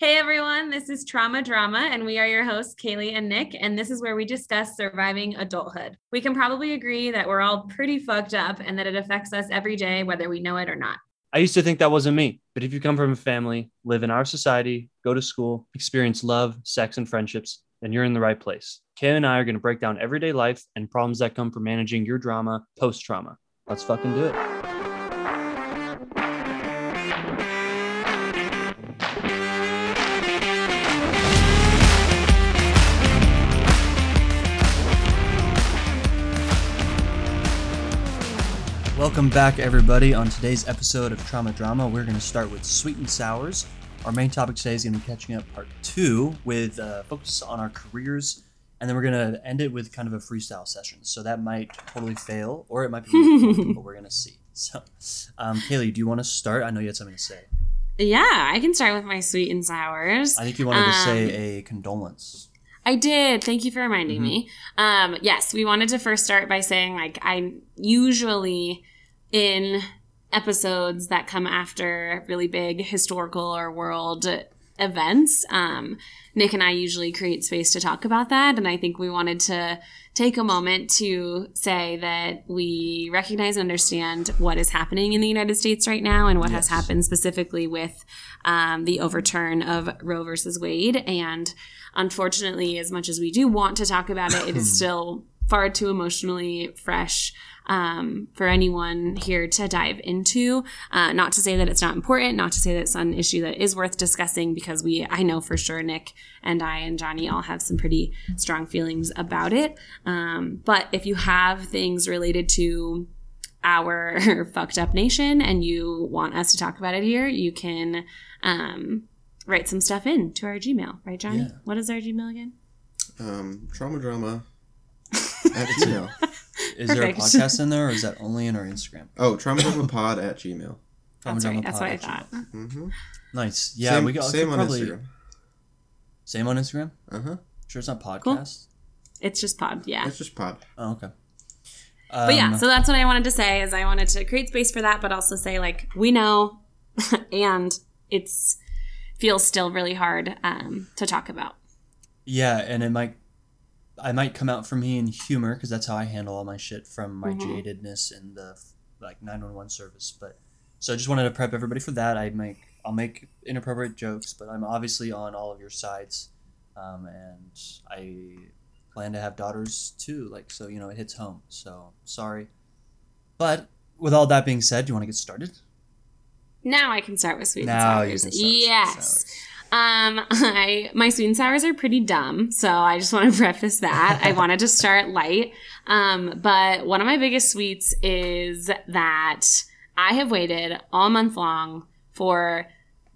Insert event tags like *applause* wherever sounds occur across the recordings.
Hey everyone, this is Trauma Drama, and we are your hosts, Kaylee and Nick. And this is where we discuss surviving adulthood. We can probably agree that we're all pretty fucked up and that it affects us every day, whether we know it or not. I used to think that wasn't me, but if you come from a family, live in our society, go to school, experience love, sex, and friendships, then you're in the right place. Kay and I are going to break down everyday life and problems that come from managing your drama post trauma. Let's fucking do it. Welcome back, everybody. On today's episode of Trauma Drama, we're going to start with Sweet and Sours. Our main topic today is going to be catching up part two with uh, focus on our careers, and then we're going to end it with kind of a freestyle session. So that might totally fail, or it might be really but we're going to see. *laughs* So, um, Kaylee, do you want to start? I know you had something to say. Yeah, I can start with my sweet and sours. I think you wanted to Um, say a condolence. I did. Thank you for reminding me. Um, yes, we wanted to first start by saying, like, I usually in episodes that come after really big historical or world events, um, Nick and I usually create space to talk about that. And I think we wanted to take a moment to say that we recognize and understand what is happening in the United States right now and what has happened specifically with um, the overturn of Roe versus Wade. And unfortunately, as much as we do want to talk about it, it is *laughs* still far too emotionally fresh um, for anyone here to dive into. Uh, not to say that it's not important, not to say that it's an issue that is worth discussing, because we, I know for sure, Nick and I and Johnny all have some pretty strong feelings about it. Um, but if you have things related to our *laughs* fucked up nation and you want us to talk about it here, you can um, write some stuff in to our Gmail, right, Johnny? Yeah. What is our Gmail again? Um, trauma drama *laughs* at Gmail. Is there a perfect. podcast in there, or is that only in our Instagram? Oh, trauma drama pod at Gmail. That's right. That's what I at thought. Mm-hmm. Nice. Yeah, same, we got same could on probably Instagram. same on Instagram. Uh huh. Sure, it's not podcast. It's just pod, yeah. It's just pod. Oh, okay. But yeah, Um, so that's what I wanted to say is I wanted to create space for that, but also say like we know, *laughs* and it's feels still really hard um, to talk about. Yeah, and it might I might come out for me in humor because that's how I handle all my shit from my Mhm. jadedness in the like 911 service. But so I just wanted to prep everybody for that. I make I'll make inappropriate jokes, but I'm obviously on all of your sides, um, and I plan to have daughters too. Like so, you know, it hits home. So sorry, but with all that being said, do you want to get started? Now I can start with sweet Now and you can start with yes. Um, *laughs* I my sweet and sours are pretty dumb, so I just want to *laughs* preface that. I wanted to start light. Um, but one of my biggest sweets is that I have waited all month long for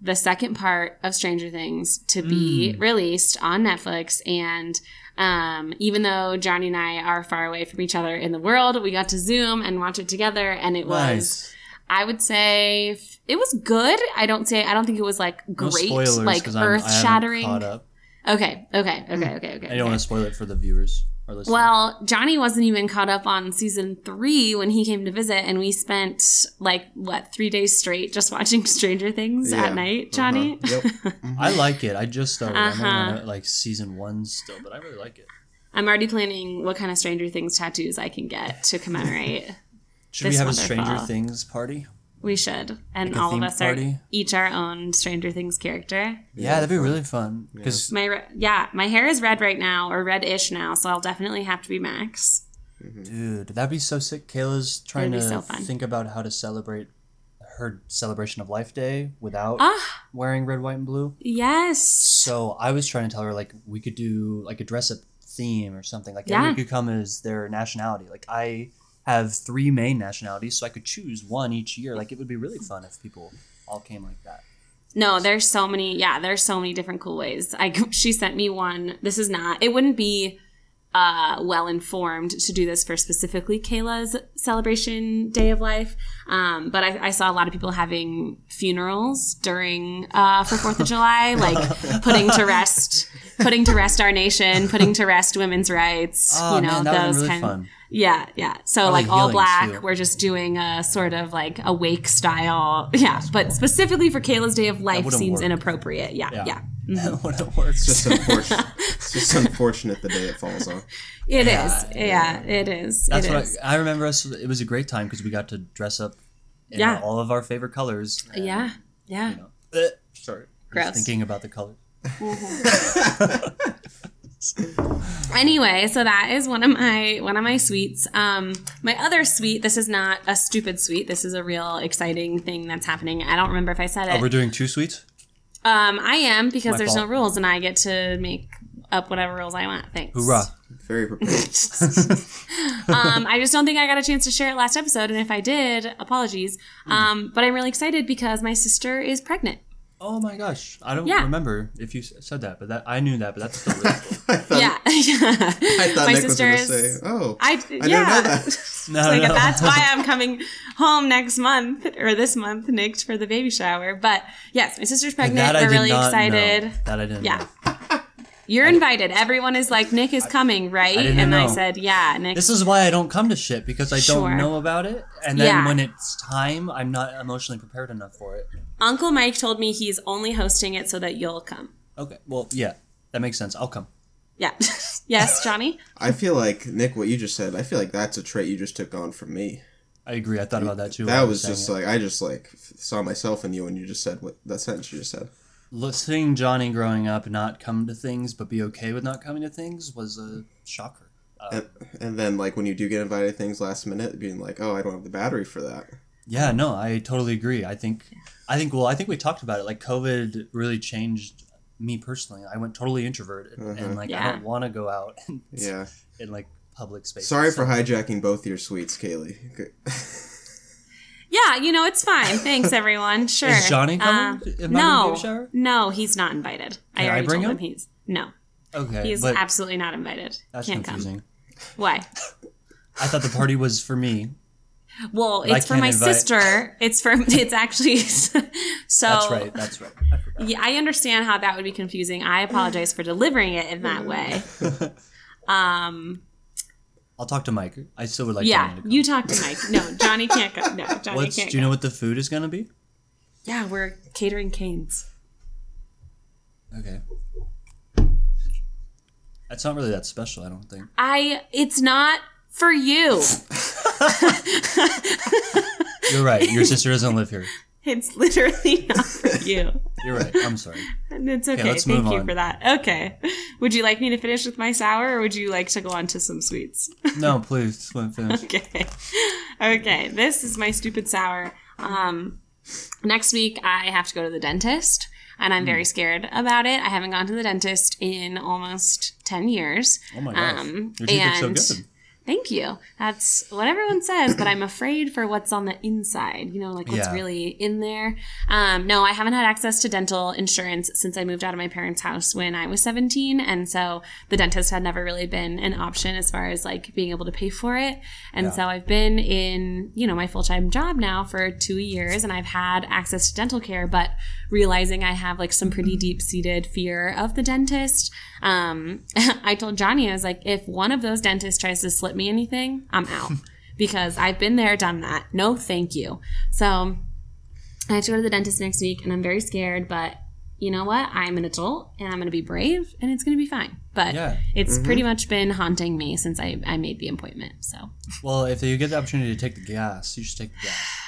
the second part of Stranger Things to be Mm. released on Netflix and um, even though Johnny and I are far away from each other in the world, we got to Zoom and watch it together, and it was Nice. I would say f- it was good. I don't say I don't think it was like No great, spoilers, like 'cause earth shattering. Okay, okay, okay, okay, okay. I don't want to spoil it for the viewers. Well, Johnny wasn't even caught up on season three when he came to visit, and we spent like what three days straight just *laughs* watching Stranger Things Yeah. at night. Johnny, Uh-huh. Yep. *laughs* Mhm. I like it. I just started. I'm Uh-huh. only on, like season one still, but I really like it. I'm already planning what kind of Stranger Things tattoos I can get to commemorate. Should we This have a. Stranger Things party? we should, and Like all of us party? are each our own Stranger Things character. Yeah, that'd be really fun. Because My re- yeah, my hair is red right now, or red-ish now, so I'll definitely have to be Max. dude, that'd be so sick. Kayla's trying to so think about how to celebrate her celebration of Life Day without Ah, wearing red, white, and blue. yes. So I was trying to tell her like we could do like a dress up theme or something. Like Yeah. everyone could come as their nationality. Like I have three main nationalities, so I could choose one each year. Like it would be really fun if people all came like that. No, there's so many. Yeah, there's so many different cool ways. I *laughs* she sent me one. This is not. It wouldn't be uh, well informed to do this for specifically Kayla's celebration day of life. Um, but I, I saw a lot of people having funerals during uh, for Fourth of July, like *laughs* putting to rest putting to rest our nation, putting to rest women's rights. Oh you know man, that those really kind. fun. Yeah, yeah. So Probably like all black, too. we're just doing a sort of like a wake style. Yeah, but specifically for Kayla's Day of Life seems work. inappropriate. Yeah, Yeah. yeah. *laughs* That would have worked. It's just unfortunate. *laughs* it's just unfortunate the day it falls on. It is. Yeah, it is. That's it what is. I, I remember. Us. It was a great time because we got to dress up in Yeah. all of our favorite colors. and, yeah, yeah. You know, *laughs* sorry. Gross. Thinking about the color. *laughs* Anyway, so that is one of my one of my sweets. Um, my other sweet. This is not a stupid sweet. This is a real exciting thing that's happening. I don't remember if I said Oh, it. we're doing two sweets. Um, I am because My there's fault. no rules, and I get to make up whatever rules I want. Thanks. Hoorah! Very *laughs* prepared. um, I just don't think I got a chance to share it last episode, and if I did, apologies. Um, but I'm really excited because my sister is pregnant. Oh my gosh, I don't Yeah. remember if you s- said that, but that I knew that, but that's still really *laughs* cool. I thought, yeah, I thought my Nick was going to sister's- say, "Oh, I, I yeah. didn't know that." *laughs* No, like no. that's why I'm coming home next month or this month, Nick, for the baby shower. But yes, my sister's pregnant. that I We're did really not excited. Know. That I didn't. Yeah. know. You're invited. Everyone is like, Nick is coming, right? didn't and I said, yeah, Nick. This is why I don't come to shit because I Sure. don't know about it, and then Yeah. when it's time, I'm not emotionally prepared enough for it. Uncle Mike told me he's only hosting it so that you'll come. Okay, well, yeah, that makes sense. I'll come. Yeah. *laughs* yes, Johnny? I feel like Nick, what you just said. I feel like that's a trait you just took on from me. I agree. I thought about that too. That was just it. like I just like saw myself in you when you just said what that sentence you just said. Look, seeing Johnny growing up not come to things but be okay with not coming to things was a shocker. Uh, And, and then like when you do get invited to things last minute, being like, "Oh, I don't have the battery for that." yeah, no, I totally agree. I think, I think, well, I think we talked about it. Like COVID really changed me personally. I went totally introverted, Uh-huh. and like I don't want to go out in, Yeah. in like public space. Sorry for hijacking both your sweets, Kaylee. *laughs* Yeah, you know, it's fine. Thanks, everyone. *laughs* Sure. Is Johnny coming? Uh, Invited to no. No, he's not invited. I Can I already bring told him? him he's. No, Okay, he's absolutely not invited. that's Can't confusing. come. Why? *laughs* I thought the party was for me. Well, I it's for my invite- sister. It's for. *laughs* It's actually. so. That's right. That's right. I forgot. Yeah, I understand how that would be confusing. I apologize for delivering it in that way. Um. I'll talk to Mike. I still would like Yeah, Johnny to come. you talk to Mike. No, Johnny can't go. No, Johnny What's, can't. do you go. know what the food is gonna be? Yeah, we're catering Cane's. Okay. That's not really that special, I don't think. I. It's not for you. *laughs* You're right. Your sister doesn't live here. *laughs* It's literally *laughs* not for *laughs* you. You're right. I'm sorry. And it's okay. let's Thank you on. for that. Okay. Would you like me to finish with my sour or would you like to go on to some sweets? *laughs* No, please Let finish. okay. Okay. This is my stupid sour. Um, next week, I have to go to the dentist, and I'm Hmm. very scared about it. I haven't gone to the dentist in almost 10 years. Oh my gosh. Um, Your teeth and so good. Thank you. That's what everyone says, but I'm afraid for what's on the inside, you know, like what's Yeah. really in there. Um, no, I haven't had access to dental insurance since I moved out of my parents' house when I was 17. And so the dentist had never really been an option as far as like being able to pay for it. And Yeah. so I've been in, you know, my full time job now for two years and I've had access to dental care, but realizing I have like some pretty deep seated fear of the dentist. Um, *laughs* I told Johnny, I was like, if one of those dentists tries to slip me anything, I'm out *laughs* because I've been there, done that. No, thank you. So I have to go to the dentist next week and I'm very scared, but you know what? I'm an adult and I'm going to be brave and it's going to be fine. But Yeah. it's pretty much been haunting me since I, I made the appointment. So Well, if you get the opportunity to take the gas, you should take the gas.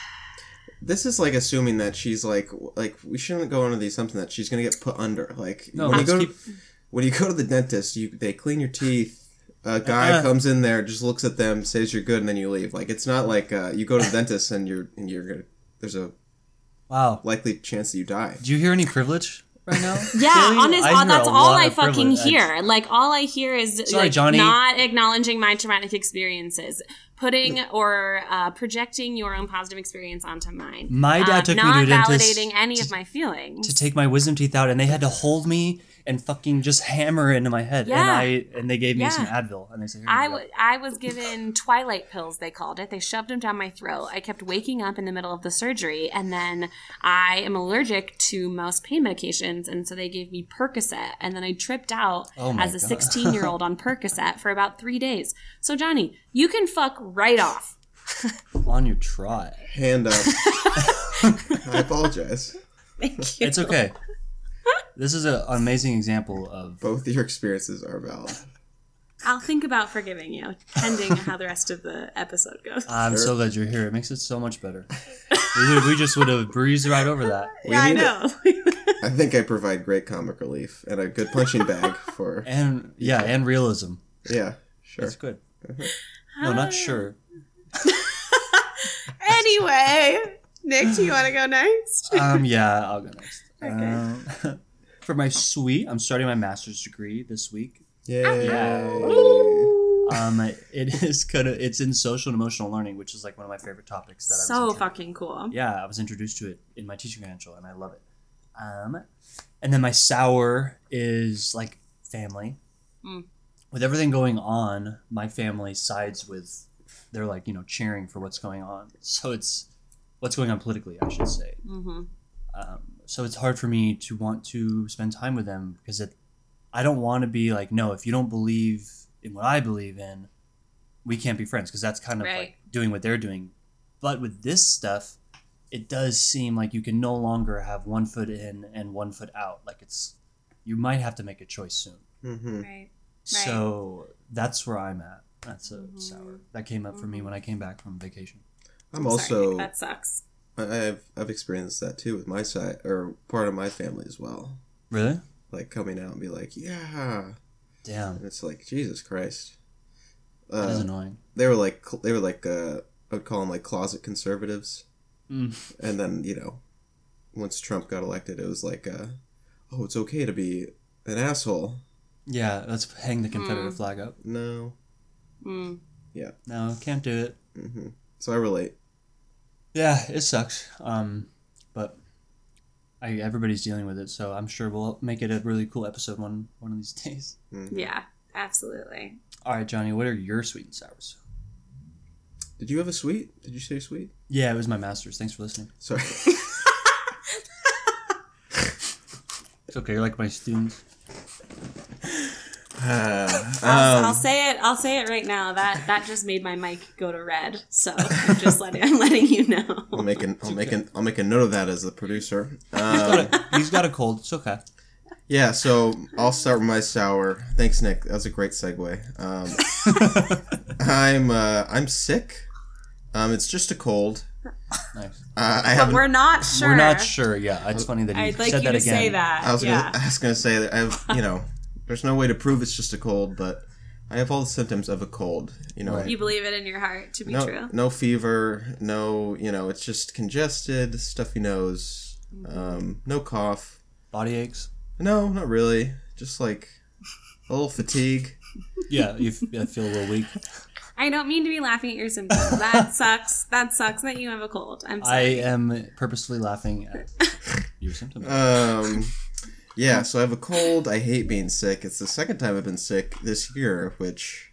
This is like assuming that she's like like we shouldn't go under the assumption that she's gonna get put under. Like No, when you go keep- to, when you go to the dentist, you they clean your teeth. A guy Uh. comes in there, just looks at them, says you're good, and then you leave. Like it's not like uh, you go to the dentist and you're and you're gonna. There's a Wow. likely chance that you die. Do you hear any privilege right *laughs* now? Yeah, Kaylee? honest, I uh, that's all I fucking privilege. hear. Like all I hear is Sorry, like Johnny. not acknowledging my traumatic experiences, putting or uh, projecting your own positive experience onto mine. My dad Uh, took me not to a dentist validating any of my feelings. to take my wisdom teeth out, and they had to hold me and fucking just hammer it into my head. And I and they gave me some Advil and they said, Here I, go." w- I was given twilight pills they called it they shoved them down my throat i kept waking up in the middle of the surgery and then i am allergic to most pain medications and so they gave me percocet and then i tripped out Oh as a 16 year old on percocet for about three days so johnny you can fuck right off *laughs* on your trot. Hand up. *laughs* I apologize. thank you It's okay. This is a- an amazing example of Both your experiences are valid. i'll think about forgiving you pending how the rest of the episode goes I'm Sure. so glad you're here. It makes it so much better. we, we just would have breezed right over that. Yeah i know *laughs* I think I provide great comic relief and a good punching bag for. And yeah, and realism. Yeah, sure. That's good. No, not sure. *laughs* anyway nick do you want to go next Um, yeah, I'll go next. *laughs* Okay. Um, for my sweet, I'm starting my master's degree this week. Yay. Um, *laughs* it is kind of it's in social and emotional learning, which is like one of my favorite topics that I was so fucking cool yeah, I was introduced to it in my teaching credential, and I love it. Um, and then my sour is like family. Mm. With everything going on, my family sides with they're like you know cheering for what's going on. So it's what's going on politically, I should say. mm-hmm. Um, so it's hard for me to want to spend time with them because it, I don't want to be like, no, if you don't believe in what I believe in, we can't be friends because that's kind of Right. like doing what they're doing. But with this stuff, it does seem like you can no longer have one foot in and one foot out. Like it's, you might have to make a choice soon. hmm right So that's where I'm at. That's a Mhm. sour. That came up for me when I came back from vacation. I'm Sorry, also. Nick, that sucks I- I've I've experienced that too with my side or part of my family as well. Really? Like coming out and be like, yeah, Damn. and it's like Jesus Christ. That is Uh, annoying. they were like they were like uh, I would call them like closet conservatives. Mm. And then you know, once Trump got elected, it was like, uh, oh, it's okay to be an asshole. Yeah, let's hang the Confederate Mm. flag up. No. mm. No, can't do it. hmm So I relate. Yeah, it sucks. Um, but I everybody's dealing with it, so I'm sure we'll make it a really cool episode one one of these *laughs* days. Mhm. yeah absolutely All right, Johnny, what are your sweet and sours? Did you have a sweet? Did you say sweet? Yeah, it was my master's. Thanks for listening. Sorry. *laughs* It's okay. You're like my students. Uh, *sighs* I'll, um, I'll say it. I'll say it right now. That that just made my mic go to red. So I'm just letting I'm letting you know. I'll make an I'll make an I'll make a note of that as the producer. He's got, Um, a, he's got a cold. It's okay. yeah, so I'll start with my sour. Thanks, Nick. That was a great segue. Um, *laughs* I'm uh, I'm sick. Um, it's just a cold. Nice. Uh, I But haven't. we're not sure. We're not sure. Yeah, it's funny that he I'd like said you that to again. say that. I was yeah. gonna I was gonna say that I've you know there's no way to prove it's just a cold, but I have all the symptoms of a cold. You know, Right. You believe it in your heart to be no true. no fever, no you know it's just congested, stuffy nose, Mm-hmm. um, no cough. Body aches. No, not really. Just like a little fatigue. *laughs* Yeah, you f- I feel a little weak. I don't mean to be laughing at your symptoms. That *laughs* sucks. That sucks that you have a cold. I'm I am purposefully laughing at *laughs* your symptoms. Um, yeah, so I have a cold. I hate being sick. It's the second time I've been sick this year, which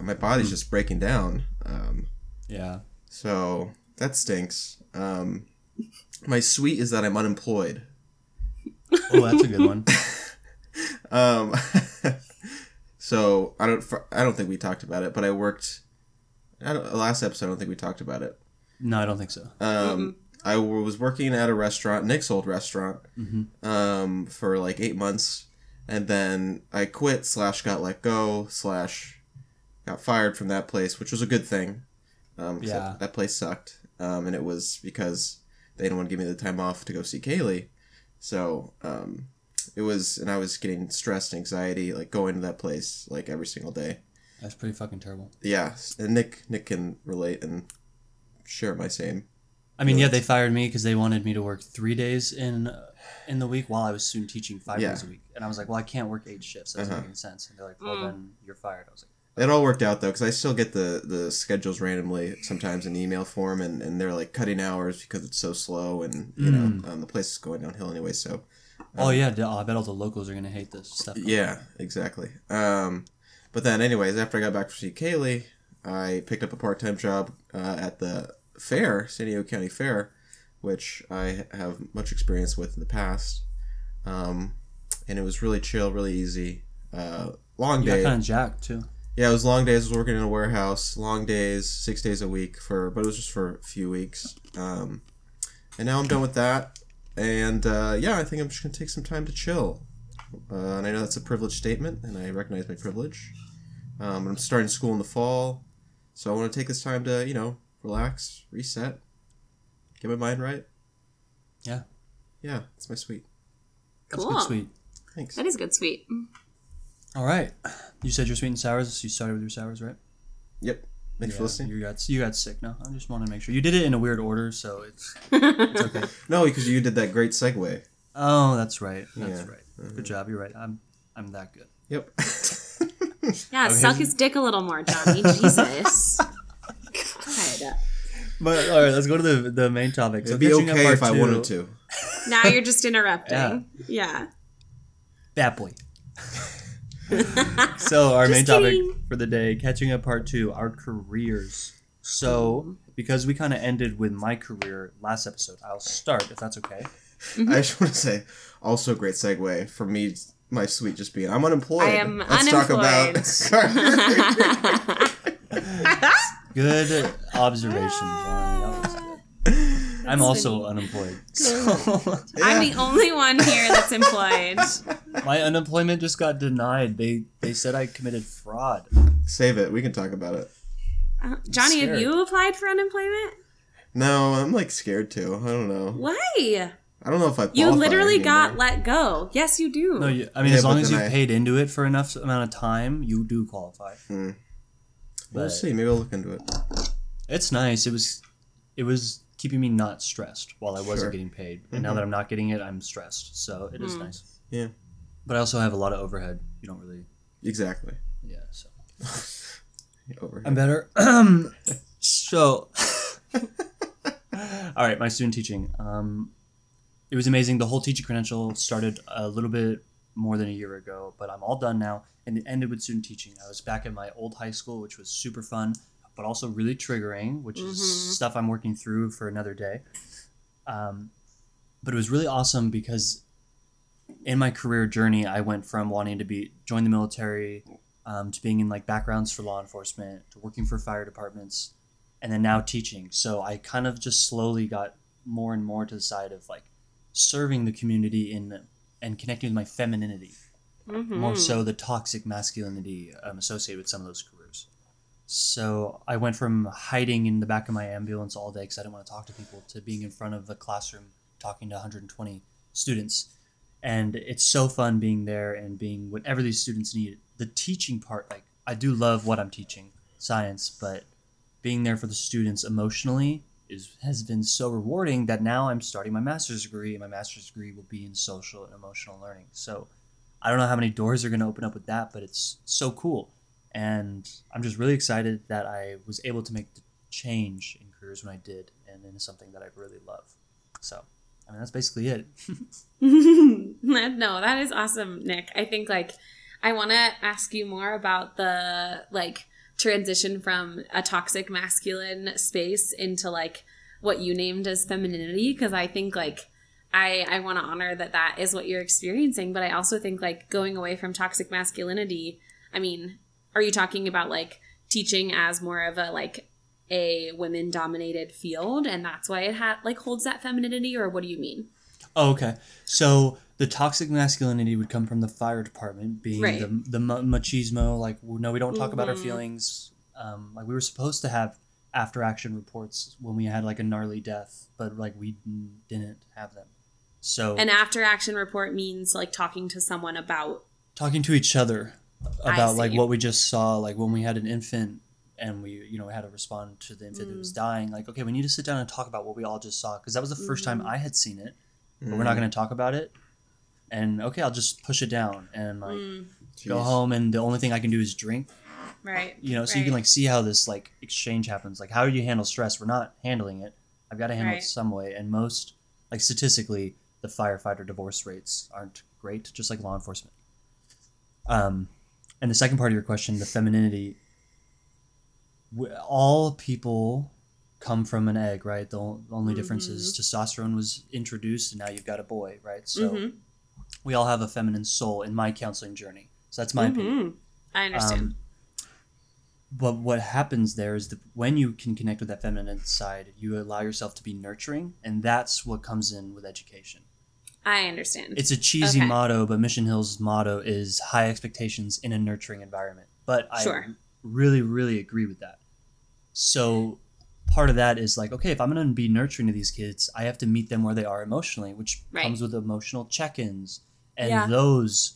my body's just breaking down. Um, yeah. so that stinks. Um, my sweet is that I'm unemployed. Oh, that's a good one. *laughs* Um, *laughs* so I don't. I don't think we talked about it, but I worked. I don't, last episode, I don't think we talked about it. No, I don't think so. Um, I was working at a restaurant, Nick's old restaurant, Mm-hmm. um, for like eight months, and then I quit slash got let go slash got fired from that place, which was a good thing. Um, Yeah. that, that place sucked, um, and it was because they didn't want to give me the time off to go see Kaylee, so um, it was, and I was getting stressed, and anxiety, like going to that place like every single day. That's pretty fucking terrible. Yeah, and Nick Nick can relate and share my same. I mean, yeah, they fired me because they wanted me to work three days in uh, in the week while I was soon teaching five Yeah. days a week, and I was like, "Well, I can't work eight shifts. That doesn't Uh-huh. make any sense." And they're like, "Well, Mm. then you're fired." I was like, It all worked out though, because I still get the the schedules randomly sometimes in email form, and, and they're like cutting hours because it's so slow, and you know um, the place is going downhill anyway. So Oh yeah, I bet all the locals are gonna hate this stuff. Yeah, exactly. Um, but then, anyways, after I got back from see Kaylee, I picked up a part time job uh, at the fair, San Diego County Fair, which I have much experience with in the past. Um, and it was really chill, really easy. Uh, long day. kind of jacked too. Yeah, it was long days. I was working in a warehouse, long days, six days a week for, but it was just for a few weeks. Um, and now I'm done with that. And uh, yeah, I think I'm just gonna take some time to chill. Uh, and I know that's a privileged statement, and I recognize my privilege. Um, I'm starting school in the fall, so I want to take this time to, you know, relax, reset, get my mind right. Yeah. Yeah, it's my sweet. That's Cool. good, sweet. Thanks. That is good, sweet. All right, you said your sweet and sours. So you started with your sours, right? Yep. Thanks for listening. You got you got sick. No, I just want to make sure you did it in a weird order, so it's *laughs* it's okay. No, because you did that great segue. Oh, that's right. That's Yeah. right. Good job. You're right. I'm I'm that good. Yep. *laughs* Yeah, Oh, suck here's- his dick a little more, Johnny. *laughs* Jesus. God. But all right, let's go to the the main topic. So It'd be okay part if I wanted to. Now you're just interrupting. *laughs* Yeah. That boy. *laughs* so our main topic kidding. for the day, catching up part two, our careers. So because we kind of ended with my career last episode, I'll start if that's okay. Mm-hmm. I just want to say, also great segue for me, my sweet just being I'm unemployed. I am Let's talk about. *laughs* Good observation, John. Good. I'm also unemployed. So I'm the *laughs* only one here that's employed. *laughs* my unemployment just got denied. They they said I committed fraud. Save it. We can talk about it. Uh, Johnny, have you applied for unemployment? No, I'm like scared too. I don't know. Why? I don't know if I. You qualify literally got let go. Yes, you do. No, you, I mean Yeah, as long as you've I- paid into it for enough amount of time, you do qualify. Hmm. But We'll see. Maybe I'll look into it. It's nice. It was it was keeping me not stressed while I wasn't Sure. getting paid. And now that I'm not getting it, I'm stressed. So it is Hmm. nice. Yeah. But I also have a lot of overhead. You don't really Exactly. yeah, so *laughs* Over. I'm better. *clears throat* so *laughs* All right, my student teaching. Um it was amazing. The whole teaching credential started a little bit more than a year ago, but I'm all done now and it ended with student teaching. I was back at my old high school, which was super fun, but also really triggering, which Mhm. is stuff I'm working through for another day. Um, but it was really awesome because in my career journey, I went from wanting to be join the military um, to being in like backgrounds for law enforcement to working for fire departments, and then now teaching. So I kind of just slowly got more and more to the side of like serving the community in and connecting with my femininity Mhm. more so the toxic masculinity um, associated with some of those careers. So I went from hiding in the back of my ambulance all day because I didn't want to talk to people to being in front of a classroom talking to 120 students. And it's so fun being there and being whatever these students need. The teaching part, like, I do love what I'm teaching, science, but being there for the students emotionally is has been so rewarding that now I'm starting my master's degree, and my master's degree will be in social and emotional learning. So I don't know how many doors are going to open up with that, but it's so cool. And I'm just really excited that I was able to make the change in careers when I did and into something that I really love. So, I mean, that's basically it. *laughs* *laughs* no, that is awesome, Nick. I think like I want to ask you more about the like transition from a toxic masculine space into like what you named as femininity because I think like I I want to honor that that is what you're experiencing, but I also think like going away from toxic masculinity. I mean, are you talking about like teaching as more of a like a women dominated field and that's why it had like holds that femininity or what do you mean? Oh, okay. So the toxic masculinity would come from the fire department, being Right. the the machismo. Like, no, we don't talk about our Mhm. feelings. Um, like we were supposed to have after action reports when we had like a gnarly death, but like we didn't have them. So An after action report means like talking to someone about talking to each other about like what we just saw like when we had an infant and we you know had to respond to the infant that Mm. was dying like okay we need to sit down and talk about what we all just saw because that was the 1st time Mhm. i had seen it but we're Mm. not going to talk about it and okay i'll just push it down and like Mm, go home and the only thing i can do is drink right. you know so you can like see how this like exchange happens like how do you handle stress we're not handling it i've got to handle it some way and most like statistically the firefighter divorce rates aren't great, just like law enforcement. Um, and the second part of your question, the femininity. w- All people come from an egg, right? The o- only difference is testosterone was introduced, and now you've got a boy, right? So Mhm. We all have a feminine soul in my counseling journey. So that's my opinion. Mhm. I understand. Um, but what happens there is that when you can connect with that feminine side, you allow yourself to be nurturing, and that's what comes in with education. I understand. It's a cheesy Okay. motto, but Mission Hill's motto is high expectations in a nurturing environment. But I really, really agree with that. So part of that is like, okay, if I'm going to be nurturing to these kids, I have to meet them where they are emotionally, which Right. comes with emotional check-ins, and Yeah. those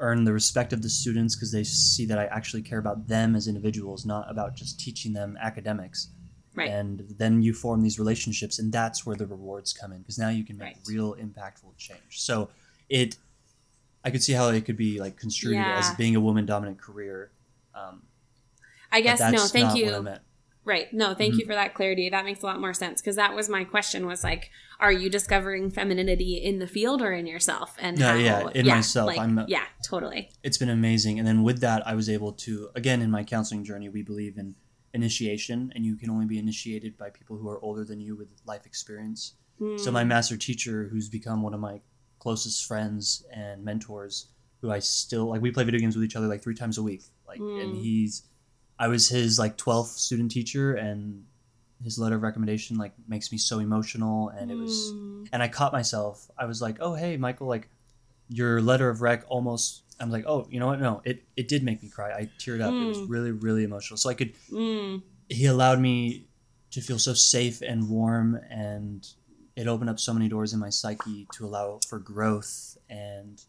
earn the respect of the students because they see that I actually care about them as individuals, not about just teaching them academics. right. And then you form these relationships, and that's where the rewards come in because now you can make Right. real impactful change. So it, I could see how it could be like construed Yeah. as being a woman dominant career. Um, I guess that's no, thank you. What I meant. Right. No, thank Mm-hmm. you for that clarity. That makes a lot more sense because that was my question was like, are you discovering femininity in the field or in yourself? And Yeah, how, yeah, in myself. Like, I'm- yeah, totally. It's been amazing, and then with that, I was able to again in my counseling journey. We believe in initiation, and you can only be initiated by people who are older than you with life experience. So Hmm. my master teacher, who's become one of my closest friends and mentors, who I still like, we play video games with each other like three times a week. Like, and Mm. he's, I was his like twelfth student teacher, and his letter of recommendation like makes me so emotional, and it was, Hmm. and I caught myself. I was like, oh hey Michael, like, your letter of rec almost. I'm like, oh, you know what? No, it it did make me cry. I teared up. It was Mm. really really emotional. So I could Mm. he allowed me to feel so safe and warm and it opened up so many doors in my psyche to allow for growth and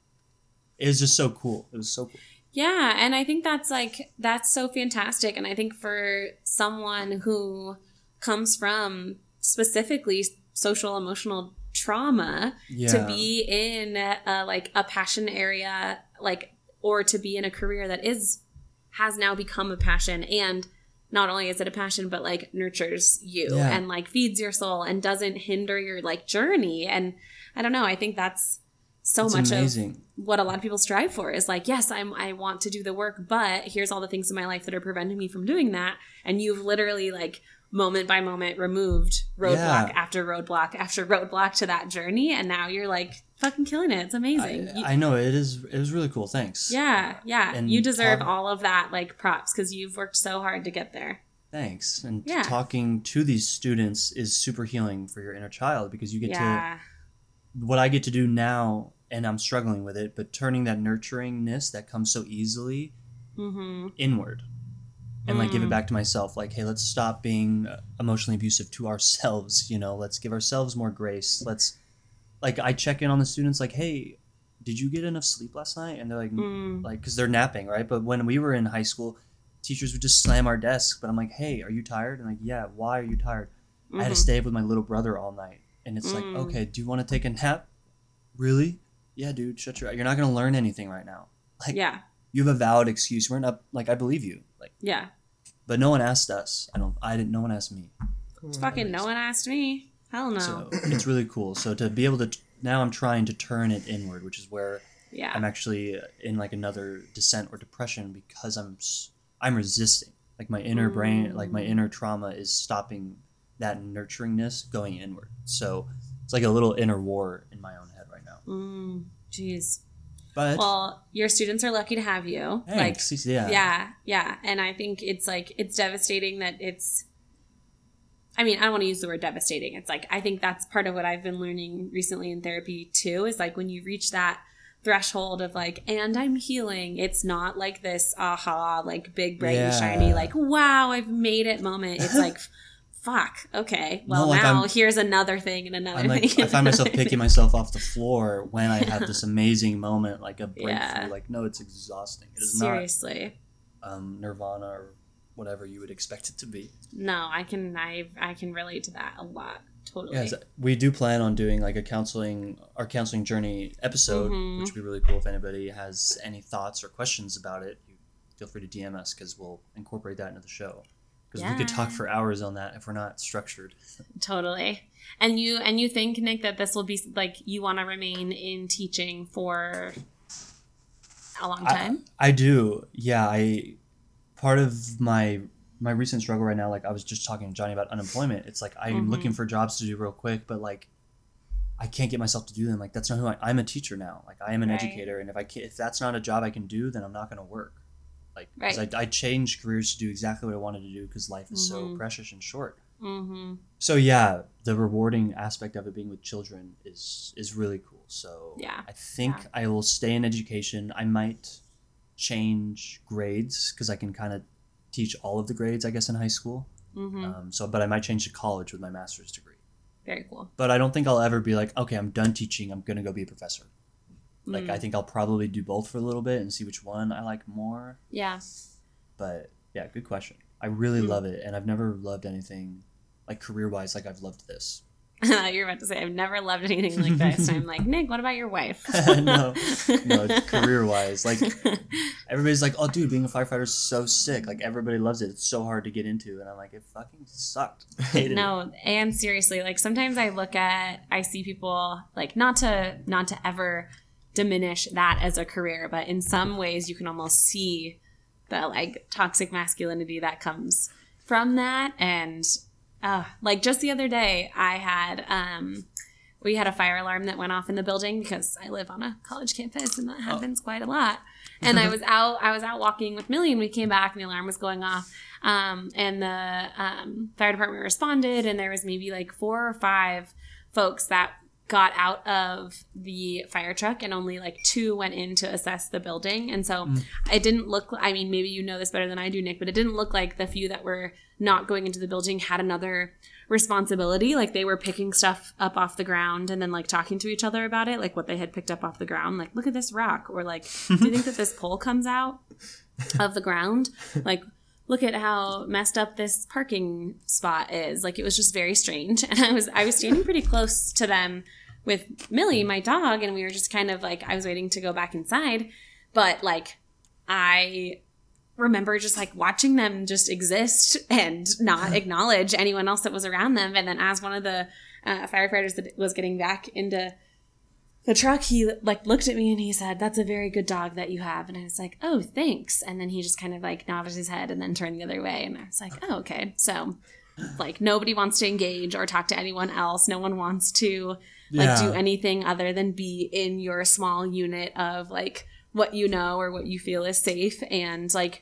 it was just so cool it was so cool Yeah, and I think that's like that's so fantastic and I think for someone who comes from specifically social emotional trauma yeah to be in a, like a passion area like or to be in a career that is has now become a passion and not only is it a passion but like nurtures you Yeah. and like feeds your soul and doesn't hinder your like journey and i don't know i think that's so it's much amazing. of what a lot of people strive for is like yes i'm i want to do the work but here's all the things in my life that are preventing me from doing that. And you've literally like moment by moment removed roadblock Yeah. after roadblock after roadblock to that journey. And now you're like fucking killing it. It's amazing. I, You- I know. It is it was really cool. Thanks. Yeah yeah. And you deserve talk- all of that like props because you've worked so hard to get there. Thanks. And Yeah. talking to these students is super healing for your inner child because you get yeah. to what i get to do now and i'm struggling with it but turning that nurturingness that comes so easily mm-hmm. inward and like give it Mm. back to myself like hey let's stop being uh, emotionally abusive to ourselves you know? Let's give ourselves more grace. Let's like i check in on the students like hey did you get enough sleep last night? And they're like Mm. like because they're napping right? But when we were in high school teachers would just slam our desk but i'm like hey are you tired? And like yeah why are you tired? I had to Mhm. stay up with my little brother all night and it's like Mm. okay do you want to take a nap? Really yeah dude shut your you're not going to learn anything right now like yeah you have a valid excuse We're not like i believe you like yeah but no one asked us. I don't. I didn't. No one asked me. fucking no one asked me hell no So it's really cool. So to be able to now, I'm trying to turn it inward, which is where yeah I'm actually in like another descent or depression because I'm I'm resisting. Like my inner brain, like my Mm. inner trauma is stopping that nurturingness going inward. So it's like a little inner war in my own head right now. Mm, jeez. But well your students are lucky to have you. Like thanks. yeah. yeah yeah. And i think it's like it's devastating that it's i mean i don't want to use the word devastating. It's like i think that's part of what i've been learning recently in therapy too is like when you reach that threshold of like and i'm healing it's not like this aha like big bright and shiny like wow i've made it moment. It's like *laughs* fuck okay well No, like now I'm- here's another thing and another like thing I find myself *laughs* picking myself off the floor when I have this amazing moment, like a *laughs* breakthrough. Yeah. Like, no, it's exhausting. It is not seriously um, nirvana or whatever you would expect it to be. no i can i i can relate to that a lot totally Yes, we do plan on doing like a counseling, our counseling journey episode, Mhm. which would be really cool. If anybody has any thoughts or questions about it, feel free to DM us because we'll incorporate that into the show. Because we could talk for hours on that if we're not structured. *laughs* Totally. And you and you think Nick that this will be like you want to remain in teaching for a long time? I, I do. Yeah, I part of my my recent struggle right now, like I was just talking to Johnny about unemployment. It's like I'm Mhm. looking for jobs to do real quick, but like I can't get myself to do them. Like that's not who I, I'm. A teacher now. Like I am an Right. educator, and if I can't, if that's not a job I can do, then I'm not going to work. Like Right. I, I changed careers to do exactly what I wanted to do because life is so Mhm. precious and short. mm-hmm. So yeah, the rewarding aspect of it being with children is is really cool. So Yeah. I think Yeah. I will stay in education. I might change grades because I can kind of teach all of the grades, I guess, in high school. Mm-hmm. Um, so, but I might change to college with my master's degree. Very cool. But I don't think I'll ever be like, okay, I'm done teaching. I'm gonna go be a professor. Like Mm. I think I'll probably do both for a little bit and see which one I like more. Yeah. But yeah, good question. I really Mm. love it, and I've never loved anything like career wise like I've loved this. *laughs* You're about to say I've never loved anything like this. And I'm like, *laughs* Nick, what about your wife? *laughs* no, no, career wise, like everybody's like, "Oh, dude, being a firefighter is so sick. Like everybody loves it. It's so hard to get into." And I'm like, "It fucking sucked. Hated it." no and seriously like sometimes i look at i see people like not to not to ever diminish that as a career but in some ways you can almost see the like toxic masculinity that comes from that. And uh, like just the other day i had um we had a fire alarm that went off in the building because i live on a college campus and that happens quite a lot. And i was out i was out walking with millie and we came back and the alarm was going off. Um, and the um, fire department responded and there was maybe like four or five folks that got out of the fire truck and only like two went in to assess the building. And so Mm. it didn't look i mean maybe you know this better than i do nick but it didn't look like the few that were not going into the building had another responsibility. Like they were picking stuff up off the ground and then like talking to each other about it like what they had picked up off the ground like look at this rock or like do you think that this pole comes out of the ground? Like look at how messed up this parking spot is. Like it was just very strange. *laughs* And i was i was standing pretty close to them with millie my dog and we were just kind of like i was waiting to go back inside but like i remember just like watching them just exist and not acknowledge anyone else that was around them and then as one of the uh, firefighters that was getting back into the truck he like looked at me and he said that's a very good dog that you have and i was like oh thanks and then he just kind of like nodded his head and then turned the other way and i was like oh okay so like nobody wants to engage or talk to anyone else no one wants to like do anything other than be in your small unit of like what you know or what you feel is safe and like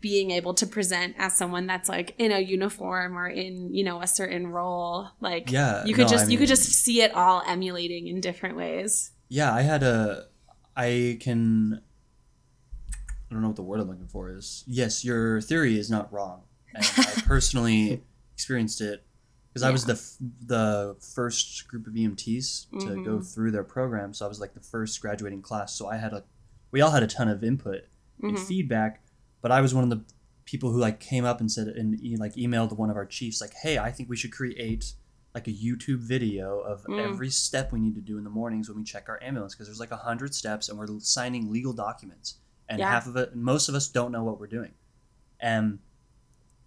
being able to present as someone that's like in a uniform or in you know a certain role like Yeah, you could no, just I you could just see it all emulating in different ways Yeah, I had a. I can. I don't know what the word I'm looking for is. Yes, your theory is not wrong, and I *laughs* personally experienced it because I was the f- the first group of EMTs to go Mhm. through their program. So I was like the first graduating class. So I had a. We all had a ton of input and Mhm. feedback, but I was one of the people who like came up and said and e- like emailed one of our chiefs like, "Hey, I think we should create." like a YouTube video of Mm. every step we need to do in the mornings when we check our ambulance because there's like a hundred steps and we're signing legal documents and Yeah. half of it most of us don't know what we're doing and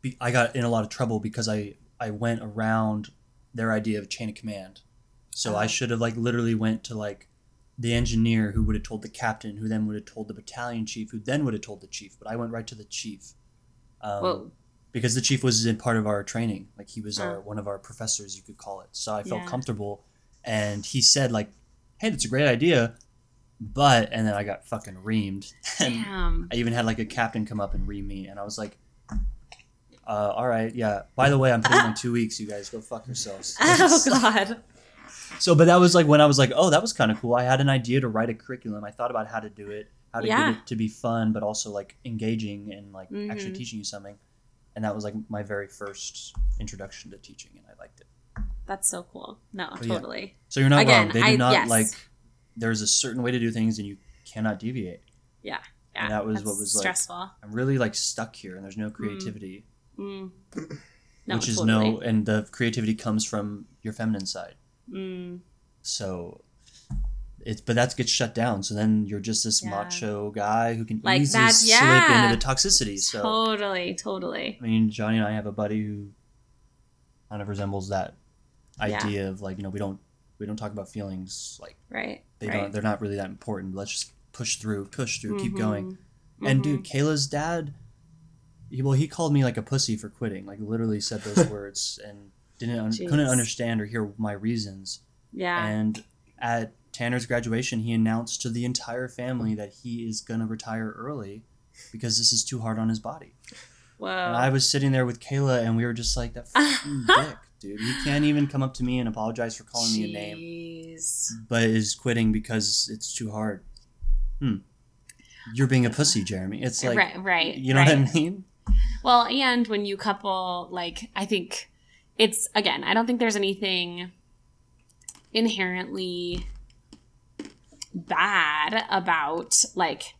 be, I got in a lot of trouble because I I went around their idea of chain of command. So. I should have like literally went to like the engineer who would have told the captain who then would have told the battalion chief who then would have told the chief but I went right to the chief. Um, because the chief was in part of our training. Like he was our one of our professors you could call it. So i felt Yeah. comfortable. And he said like hey that's a great idea but and then i got fucking reamed. *laughs* And Damn. i even had like a captain come up and ream me. And i was like uh, all right yeah by the way i'm putting in two weeks you guys go fuck yourselves *laughs* Oh *laughs* god. so but that was like when i was like oh that was kind of cool i had an idea to write a curriculum i thought about how to do it how to Yeah. get it to be fun but also like engaging and like actually Mhm. teaching you something and that was like my very first introduction to teaching and i liked it That's so cool. No, But yeah. totally. so you're not Again, wrong they do I- not yes. like there's a certain way to do things and you cannot deviate Yeah. And that was what was, like, stressful. i'm really like stuck here and there's no creativity Mm. *clears throat* No, which is totally. no and the creativity comes from your feminine side Mm. so it's but that gets shut down. So then you're just this Yeah. macho guy who can Like easily that- slip into the toxicity. So Totally, totally. I mean, Johnny and I have a buddy who kind of resembles that Yeah. idea of like you know we don't we don't talk about feelings like Right. they right. don't they're not really that important. Let's just push through, push through, keep Mhm. going. And Mhm. dude, Kayla's dad, he, well, he called me like a pussy for quitting. Like literally said those *laughs* words and didn't un- couldn't understand or hear my reasons. Yeah. And at Tanner's graduation, he announced to the entire family that he is gonna retire early because this is too hard on his body. Whoa. And I was sitting there with Kayla, and we were just like, "That *laughs* fucking dick, dude. He can't even come up to me and apologize for calling me a name, but is quitting because it's too hard." Hmm. You're being a pussy, Jeremy. It's like, right. Right. you know right. what I mean? Well, and when you couple, like, I think it's, again, I don't think there's anything inherently bad about, like,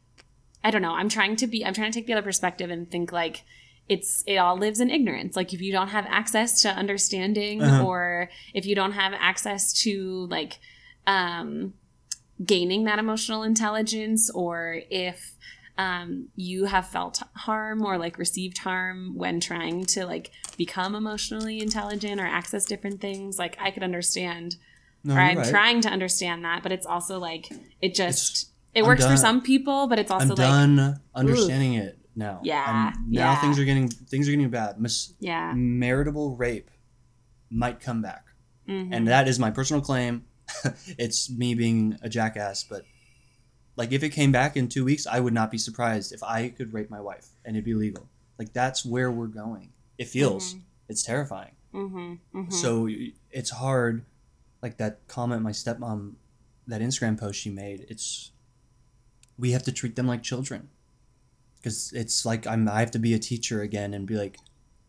I don't know. I'm trying to be, I'm trying to take the other perspective and think, like, it's, it all lives in ignorance. Like, if you don't have access to understanding Uh-huh. or if you don't have access to, like, um, gaining that emotional intelligence or if um, you have felt harm or like received harm when trying to like become emotionally intelligent or access different things like i could understand No, or i'm right. trying to understand that but it's also like it just it I'm works for some people but it's also I'm like done understanding it now. Yeah, I'm- now yeah. things are getting things are getting bad. Mis- yeah maritable rape might come back, mhm. and that is my personal claim. *laughs* it's me being a jackass, but like if it came back in two weeks, I would not be surprised if I could rape my wife and it'd be legal. Like that's where we're going. It feels. Mhm. It's terrifying. Mhm, mhm. So it's hard. Like that comment my stepmom, that Instagram post she made. It's we have to treat them like children, because it's like I'm. I have to be a teacher again and be like,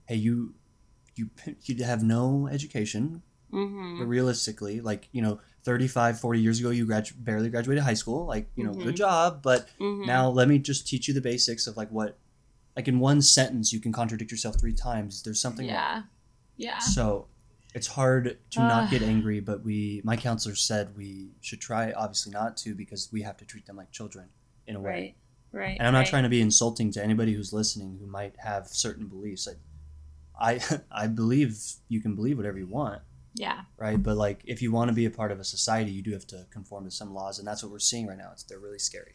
hey, you, you, *laughs* you have no education. Mhm. But realistically, like you know, 35, 40 years ago, you gradu- barely graduated high school. Like you know, Mhm. good job, but Mhm. now let me just teach you the basics of like what, like in one sentence, you can contradict yourself three times. There's something wrong. yeah yeah So it's hard to not get angry, but we, my counselor said we should try obviously not to because we have to treat them like children in a way. right right And I'm not right. trying to be insulting to anybody who's listening who might have certain beliefs. I, I, *laughs* I believe you can believe whatever you want, yeah right? But like if you want to be a part of a society, you do have to conform to some laws, and that's what we're seeing right now. It's they're really scary.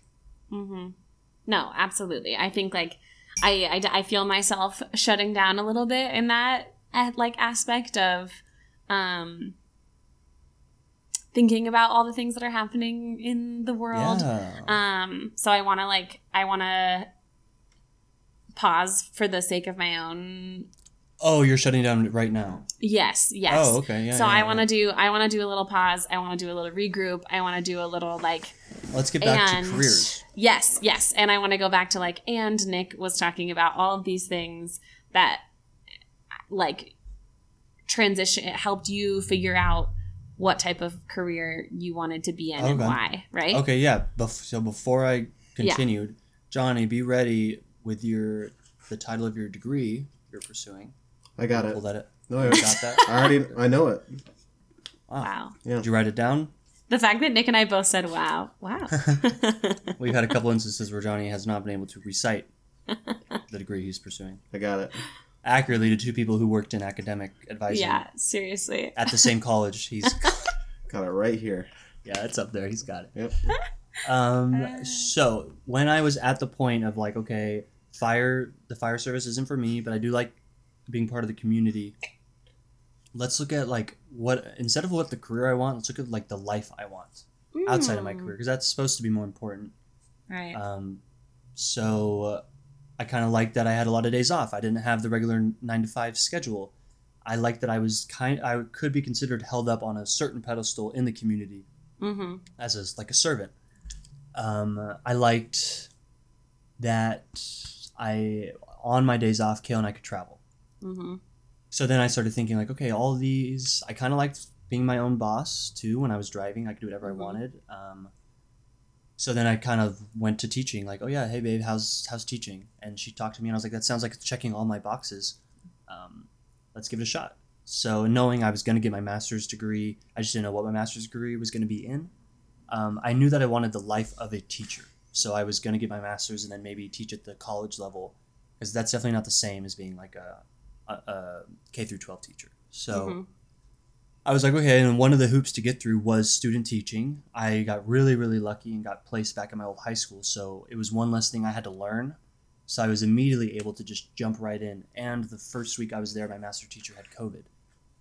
hmm No, absolutely. I think like I, I I feel myself shutting down a little bit in that uh, like aspect of um thinking about all the things that are happening in the world. Yeah. Um so I want to like I want to pause for the sake of my own oh, you're shutting down right now. yes, yes. Oh, okay. Yeah. so yeah, I want to do I want to do a little pause. I want to do a little regroup. I want to do a little like Let's get back and to careers. yes yes and i want to go back to like and nick was talking about all of these things that like transition it helped you figure out what type of career you wanted to be in and why right Okay, yeah. Bef- so before I continued, Johnny, be ready with your the title of your degree you're pursuing. I got it. Pull that. Up. No, I got *laughs* that? I already I know it. Wow. wow Did you write it down? the fact that nick and i both said wow wow *laughs* *laughs* We've had a couple instances where Johnny has not been able to recite the degree he's pursuing I got it. accurately to two people who worked in academic advising yeah seriously at the same college. He's Got it right here. yeah, it's up there. He's got it. Yep. Um, so when I was at the point of like, okay, fire, the fire service isn't for me, but I do like being part of the community. Let's look at like what instead of what the career I want, let's look at like the life I want outside of my Mm, career because that's supposed to be more important. right Um, so uh, I kind of liked that I had a lot of days off. I didn't have the regular nine to five schedule. I liked that I was kind. I could be considered held up on a certain pedestal in the community mm-hmm. as a, like a servant. Um, I liked that I on my days off, Kale and I could travel. Mm-hmm. So then I started thinking like, okay, all these I kind of liked being my own boss too. When I was driving, I could do whatever. I wanted. Um, so then I kind of went to teaching. Like, oh yeah, hey babe, how's how's teaching? And she talked to me, and I was like, that sounds like it's checking all my boxes. Um, let's give it a shot. So knowing I was going to get my master's degree, I just didn't know what my master's degree was going to be in. um, I knew that I wanted the life of a teacher. So I was going to get my master's and then maybe teach at the college level because that's definitely not the same as being like a, a, K through 12 teacher. So Mhm. I was like, okay, and one of the hoops to get through was student teaching. I got really, really lucky and got placed back at my old high school. So it was one less thing I had to learn. So I was immediately able to just jump right in. And the first week I was there, my master teacher had COVID.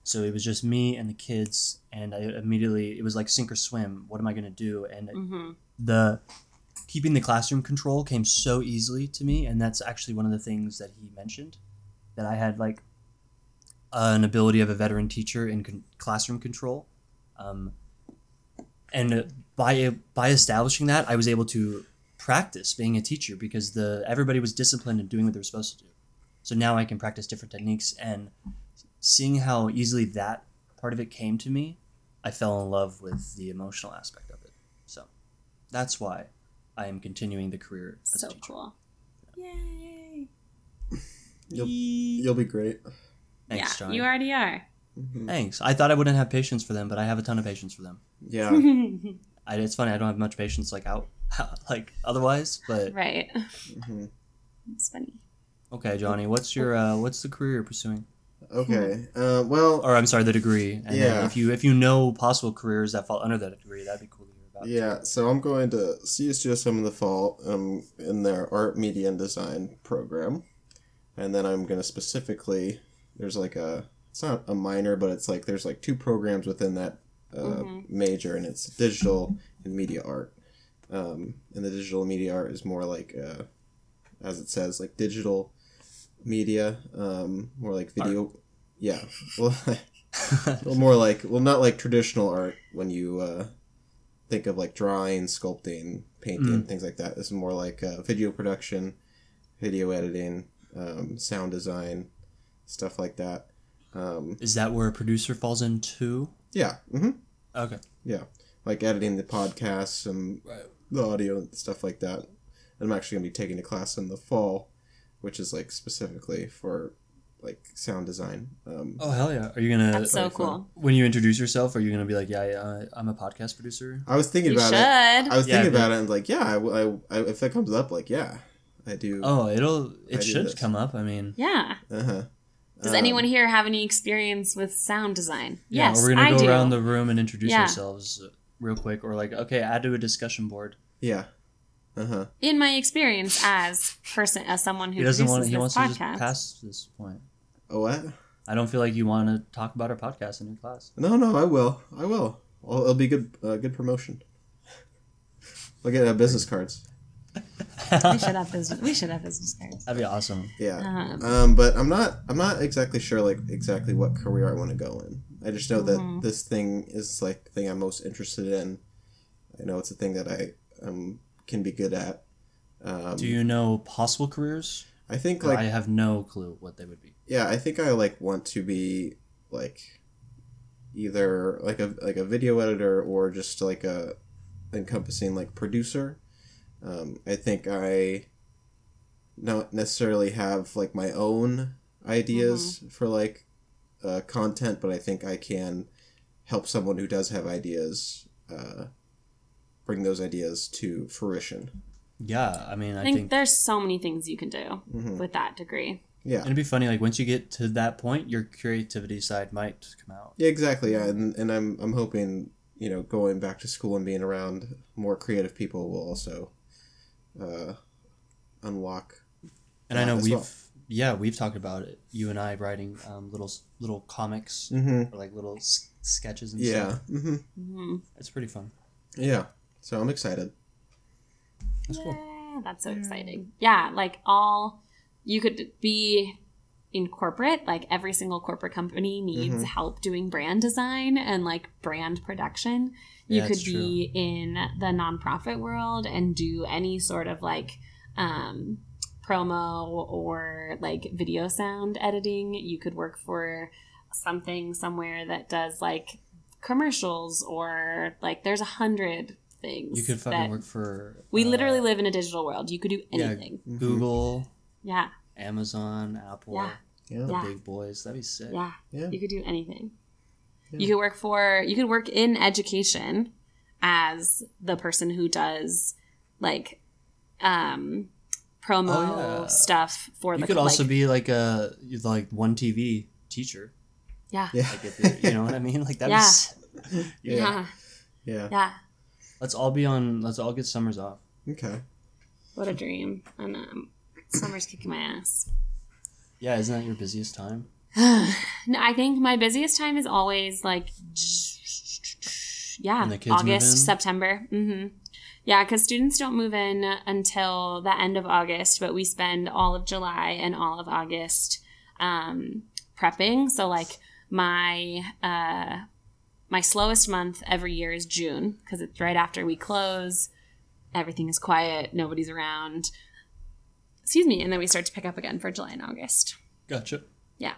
So it was just me and the kids. And I immediately, it was like sink or swim. What am I going to do? And Mhm. the keeping the classroom control came so easily to me and that's actually one of the things that he mentioned that i had like an ability of a veteran teacher in con- classroom control um, and by by establishing that i was able to practice being a teacher because the everybody was disciplined and doing what they were supposed to do so now i can practice different techniques and seeing how easily that part of it came to me i fell in love with the emotional aspect of it so that's why I am continuing the career as So a teacher. cool. Yay. You'll, you'll be great. Thanks, yeah, Johnny. you already are. Thanks. I thought I wouldn't have patience for them, but I have a ton of patience for them. Yeah. *laughs* I, it's funny. I don't have much patience like out *laughs* like otherwise, but right. Mhm. It's funny. okay, Johnny. What's your uh, what's the career you're pursuing? Okay. Uh, well, Or I'm sorry, the degree. And Yeah. if you if you know possible careers that fall under that degree, that'd be cool to hear about. yeah. So I'm going to CSUSM in the fall um, in their art, media, and design program, and then I'm going to specifically there's like a it's not a minor, but it's like there's like two programs within that uh, Mhm. major, and it's digital and media art. Um, and the digital media art is more like, uh, as it says, like digital media, um, more like video. Yeah. Well, *laughs* well, *laughs* more like well, not like traditional art when you uh, think of like drawing, sculpting, painting, things like that. This is more like uh, video production, video editing, um, sound design, stuff like that. Um, Is that where a producer falls into? yeah. hmm Okay. Yeah, like editing the podcasts and the audio and stuff like that. And I'm actually gonna be taking a class in the fall, which is like specifically for like sound design. Um, Oh hell yeah! Are you gonna That's so Really fun. cool. when you introduce yourself? Are you gonna be like, yeah, uh, I'm a podcast producer? I was thinking You about should. it. I was Yeah, thinking about it and like, yeah, I, I, I- if that comes up, like, yeah, I do. Oh, it'll it should this. come up. I mean, yeah. Uh huh. Does anyone here have any experience with sound design? yeah. yes, we're gonna I go do. around the room and introduce Yeah. ourselves uh, real quick, or like, okay, add to a discussion board. Yeah. Uh huh. In my experience as person, as someone who He doesn't want. He this wants to just pass this point. Oh what? I don't feel like you want to talk about our podcast in your class. No, no, I will. I will. Well, it'll be good. Uh, good promotion. Look at uh, business cards. *laughs* we should have business. We should have business cards. That'd be awesome. Yeah. Um, Um, but I'm not. I'm not exactly sure like exactly what career I want to go in. I just know Mhm. that this thing is like the thing I'm most interested in. I know it's a thing that I um can be good at. Um, Do you know possible careers? I think like I have no clue what they would be. yeah. I think I like want to be like either like a like a video editor or just like a encompassing like producer. Um, I think I don't necessarily have like my own ideas for like uh, content, but I think I can help someone who does have ideas uh, bring those ideas to fruition. Yeah, I mean, I, I think, think, there's so many things you can do Mhm. with that degree. Yeah. and it'd be funny. Like once you get to that point, your creativity side might come out. Yeah, exactly. Yeah, and, and I'm I'm hoping you know going back to school and being around more creative people will also uh, unlock. And I know we've well. yeah we've talked about it. You and I writing um, little little comics Mm-hmm. or like little s- sketches and Yeah. stuff. Mm-hmm. hmm It's pretty fun. Yeah. So I'm excited. That's cool. Yeah, that's so exciting. Yeah, like all you could be in corporate, like every single corporate company needs Mhm. help doing brand design and like brand production. You Yeah, could be in the nonprofit world and do any sort of like um promo or like video sound editing. You could work for something somewhere that does like commercials or like there's a hundred things. You could fucking work for. we uh, literally live in a digital world. You could do anything. Mhm. Google, Yeah, Amazon, Apple, Yeah. Yeah. the Yeah. big boys. That'd be sick. yeah. Yeah. You could do anything. Yeah. You could work for. You could work in education, as the person who does like um promo Oh, yeah. stuff for the You the could also be like a like one TV teacher. yeah Yeah. Like if you're, know what I mean? Like that Yeah. yeah Yeah. yeah, Yeah. yeah. Let's all be on. Let's all get summers off. Okay. what a dream and um, summer's kicking my ass Yeah, isn't that your busiest time? *sighs* no, I think my busiest time is always like, yeah, When the kids move August? September. hmm Yeah, because students don't move in until the end of August, but we spend all of July and all of August um, prepping. So like my uh, my slowest month every year is June because it's right after we close. Everything is quiet, nobody's around. Excuse me, and then we start to pick up again for July and August. Gotcha. Yeah.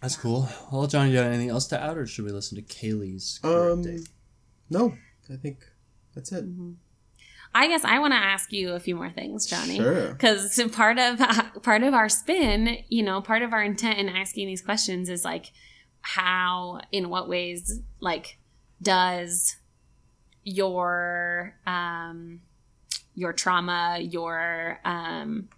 That's cool. Well, Johnny, you got anything else to add, or should we listen to Kaylee's Um, update? no, I think that's it. I guess I want to ask you a few more things, Johnny. Sure. Because part of *laughs* part of our spin, you know, part of our intent in asking these questions is like, how, in what ways, like, does your um, your trauma, your um,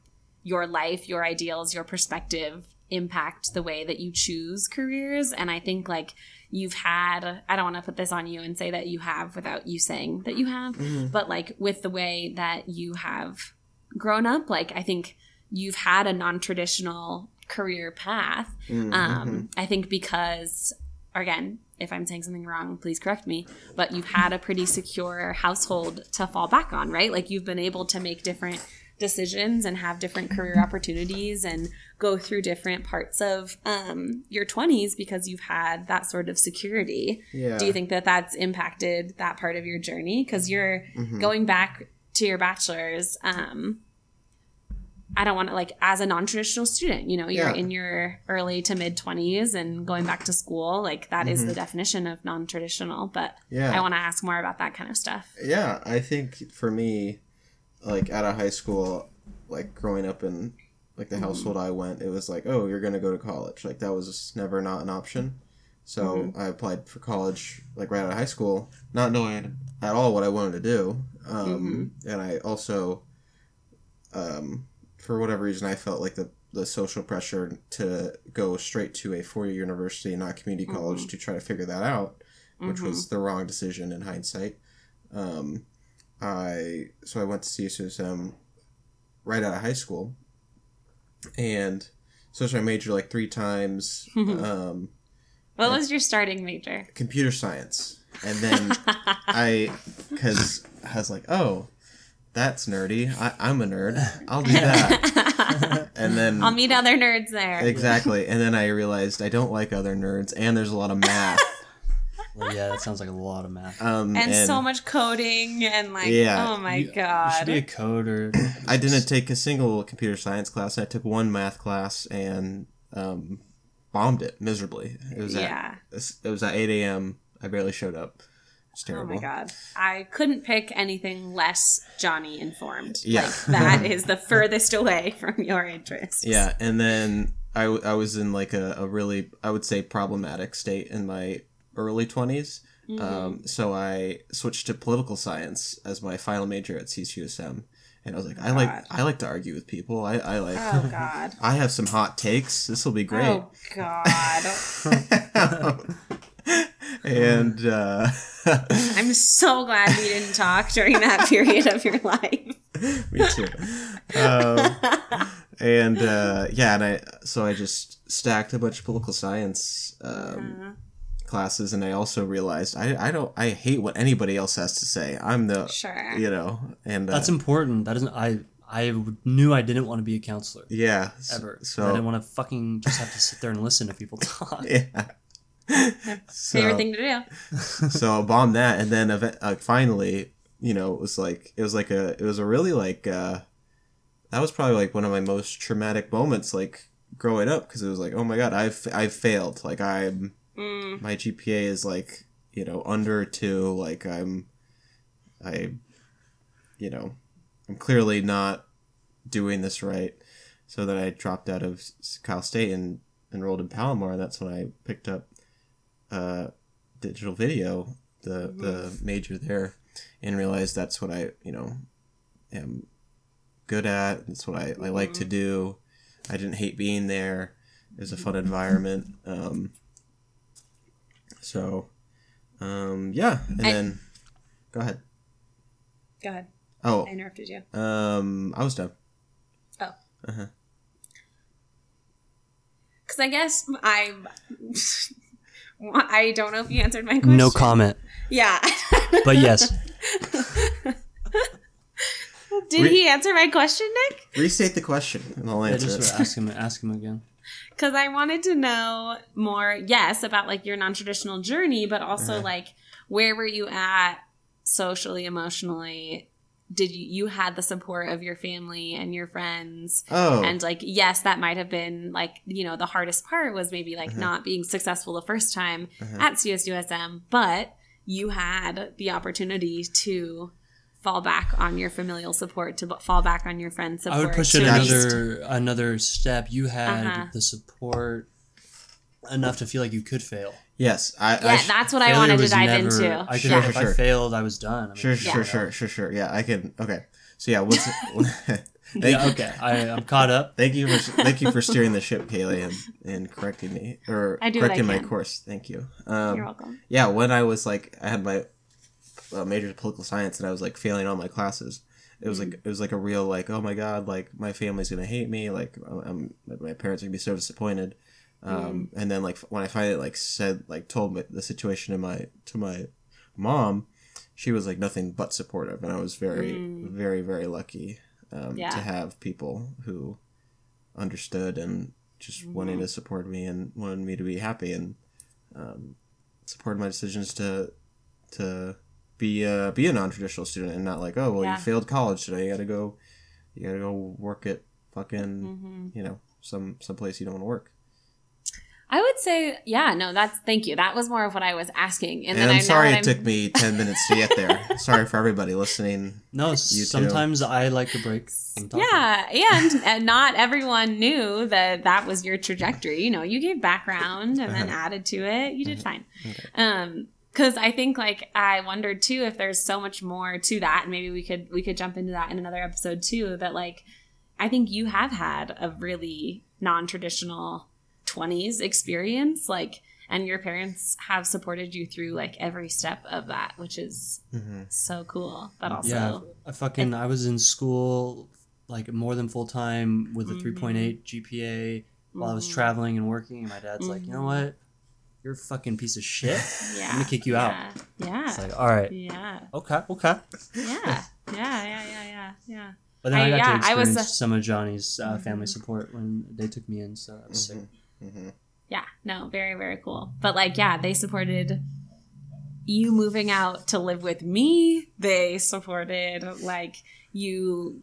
your life, your ideals, your perspective impact the way that you choose careers? And I think like you've had, I don't want to put this on you and say that you have without you saying that you have, but like with the way that you have grown up, like I think you've had a non traditional career path. Mm-hmm. Um, I think because, again, if I'm saying something wrong, please correct me, but you've had a pretty secure household to fall back on, right? Like you've been able to make different decisions and have different career opportunities and go through different parts of um, your 20s because you've had that sort of security. Yeah. Do you think that that's impacted that part of your journey? Because you're Mm-hmm. going back to your bachelor's. Um, I don't want to like as a non-traditional student, you know, you're Yeah. in your early to mid 20s and going back to school, like that is the definition of non-traditional, but Mm-hmm. Yeah. I want to ask more about that kind of stuff. Yeah, I think for me, like out of high school, like growing up in like the household I went, it was like, oh, you're gonna go to college. Like that was just never not an option. So I applied for college like right out of high school, not knowing at all what I wanted to do. Um, And I also, um, for whatever reason, I felt like the the social pressure to go straight to a four year university, not community college, to try to figure that out, which was the wrong decision in hindsight. Um, I so I went to CSUSM right out of high school, and switched my major like three times. um, What was your starting major? computer science, and then *laughs* I because I was like, oh, that's nerdy. I, I'm a nerd. I'll do that. *laughs* and then I'll meet other nerds there. exactly, and then I realized I don't like other nerds, and there's a lot of math. Well, yeah, that sounds like a lot of math. Um, and, so much coding and like, Yeah, oh my You- You should god. be a coder. I didn't take a single computer science class. I took one math class and um, bombed it miserably. It was yeah. at it was at eight a.m. I barely showed up. It's Oh my god. I couldn't pick anything less Johnny informed. Yeah. Like that *laughs* is the furthest away from your interests. Yeah, and then I, w- I was in like a, a really I would say problematic state in my early 20s. Mm-hmm. Um, so I switched to political science as my final major at CSUSM, and I was like, I like God. I like to argue with people. I, I like Oh *laughs* god. I have some hot takes. This will be great. Oh god. *laughs* and uh, *laughs* I'm so glad we didn't talk during that *laughs* period of your life. me too. Um, and uh, yeah, and I so I just stacked a bunch of political science um, classes, and I also realized I I don't I hate what anybody else has to say. I'm the Sure. you know, and uh, That's important. That isn't. I I knew I didn't want to be a counselor yeah ever. So I didn't want to fucking just have to sit there and listen to people *laughs* talk. yeah. *laughs* So, Favorite thing to do. *laughs* so I bombed that, and then uh, finally, you know, it was like it was like a it was a really like uh, that was probably like one of my most traumatic moments, like growing up, because it was like, oh my god, I've I've failed, like I'm Mm, my GPA is like you know under two, like I'm I you know I'm clearly not doing this right. So then I dropped out of Cal State and enrolled in Palomar, and that's when I picked up uh, digital video the the major there, and realized that's what I you know am good at. That's what I, I like to do. I didn't hate being there. It was a fun environment. Um, so, um, yeah, and I- then go ahead. Go ahead. Oh, I interrupted you. um, I was done. Oh. Uh-huh. Because I guess I. *laughs* I don't know if you answered my question. No comment. Yeah. *laughs* But yes. Did Re- he answer my question, Nick? Restate the question, and I'll Yeah, answer just it. *laughs* ask him. Ask him again. Because I wanted to know more, yes, about like your non traditional journey, but also Uh-huh. like where were you at socially, emotionally? Did you you had the support of your family and your friends? Oh, And like, yes, that might have been like, you know, the hardest part was maybe like Uh-huh. not being successful the first time Uh-huh. at CSUSM, but you had the opportunity to fall back on your familial support, to b- fall back on your friend support. I would push it another another step. You had Uh-huh. the support enough to feel like you could fail. yes, I. I Yeah, sh- that's what I wanted to dive never- into. I could, Sure, yeah. if sure. I failed, I was done. I mean, Sure, sure, know. sure, sure, sure. Yeah, I can. Okay, so yeah, what's *laughs* *laughs* thank, Yeah, okay. I, I'm caught up. thank you for thank you for steering the ship, Kaylee, and, and correcting me or I do what I correcting my course. Thank you. You're Um, welcome. yeah, when I was like, I had my uh, major in political science, and I was like failing all my classes. It was like it was like a real like, oh my god, like my family's gonna hate me, like I'm, my parents are gonna be so disappointed. Um, and then like when I finally like said like told my, the situation to my to my mom, she was like nothing but supportive, and I was very Mm. very very lucky um, Yeah. to have people who understood and just wanted Mm-hmm. to support me and wanted me to be happy and um, supported my decisions to to be a be a non traditional student and not like oh well Yeah. you failed college today you gotta go you gotta go work at fucking hmm you know some some place you don't want to work. I would say, yeah, no, that's thank you. That was more of what I was asking. And, And, then I'm I sorry it I'm- took me ten minutes to get there. *laughs* sorry for everybody listening. No, too. sometimes I like a break. from. Yeah, and, and not everyone knew that that was your trajectory. You know, you gave background and then Uh-huh. added to it. You did Uh-huh. fine. Okay. Um, because I think like I wondered too if there's so much more to that, and maybe we could we could jump into that in another episode too. That like I think you have had a really non traditional 20s experience, like, and your parents have supported you through like every step of that, which is hmm so cool. But also, yeah, I fucking I was in school like more than full time with a Mhm. 3.8 GPA while I was Mhm. traveling and working. And my dad's like, you know Mhm. what? You're a fucking piece of shit. *laughs* yeah, I'm gonna kick you out. Yeah, It's like, all right, yeah, okay, okay. yeah, *laughs* yeah, yeah, yeah, yeah, yeah. But then I, I- got yeah, to I was, experience uh, some of Johnny's uh, family Mhm. support when they took me in, so that was sick. Hmm yeah no very very cool. But like yeah they supported you moving out to live with me. They supported like you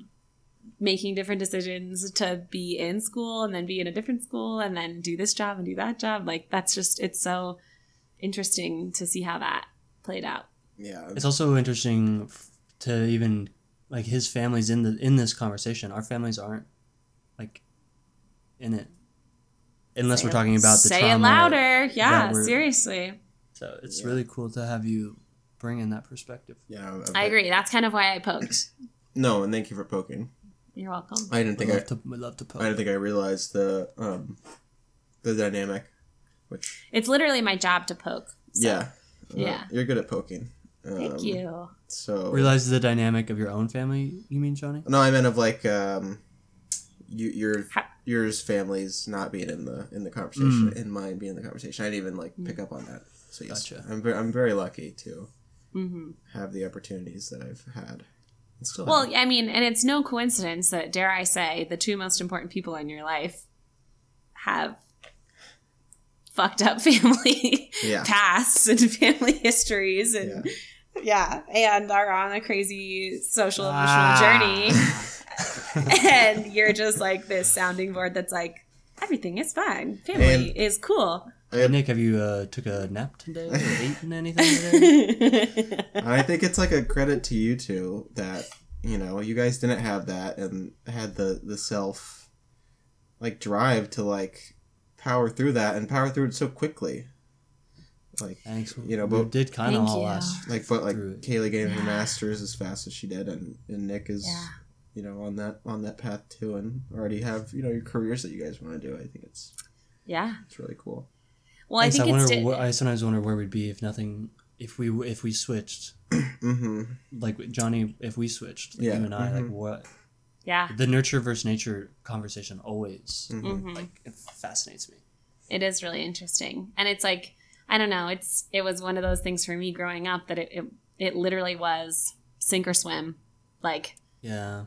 making different decisions to be in school and then be in a different school and then do this job and do that job. Like that's just it's so interesting to see how that played out. Yeah. It's also interesting to even like his family's in the in this conversation. Our families aren't like in it, unless Say we're talking about the say trauma. it louder yeah seriously So it's Yeah. really cool to have you bring in that perspective. Yeah. i agree that's kind of why i poked *clears throat* No, and thank you for poking. you're welcome I didn't We think I, love to we love to poke. I didn't think I realized the um the dynamic, which it's literally my job to poke so yeah, uh, Yeah. you're good at poking. Um, thank you So Realize the dynamic of your own family. You mean Johnny? no, I meant of like um, you your Ha- yours family's not being in the in the conversation, Mm. and mine being in the conversation. I didn't even like pick up on that. So yes, Gotcha. I'm very I'm very lucky to hmm have the opportunities that I've had. Still Well, have. I mean, and it's no coincidence that, dare I say, the two most important people in your life have fucked up *laughs* family yeah, pasts and family histories and yeah. yeah. and are on a crazy social emotional Ah. journey *laughs* *laughs* and you're just like this sounding board that's like everything is fine family And- is cool Hey, Nick, have you uh, took a nap today or *laughs* eaten anything today? I think it's like a credit to you two that you know you guys didn't have that and had the the self like drive to like power through that and power through it so quickly. Like Thanks. You know, we but- did kind of Thank all you. last. like but like Through it. Kaylee getting her masters as fast as she did, and and Nick is Yeah. You know on that on that path too, and already have you know your careers that you guys want to do. I think it's Yeah. it's really cool. Well, I Yes, think I it's. wonder. di- wh- I sometimes wonder where we'd be if nothing. If we if we switched, *clears throat* Mm-hmm. like Johnny, if we switched, like Yeah, you and I, like mhm. what yeah. the nurture versus nature conversation always Mm-hmm. hmm like it fascinates me. It is really interesting, and it's like I don't know. It's it was one of those things for me growing up that it it, it literally was sink or swim. Like Yeah,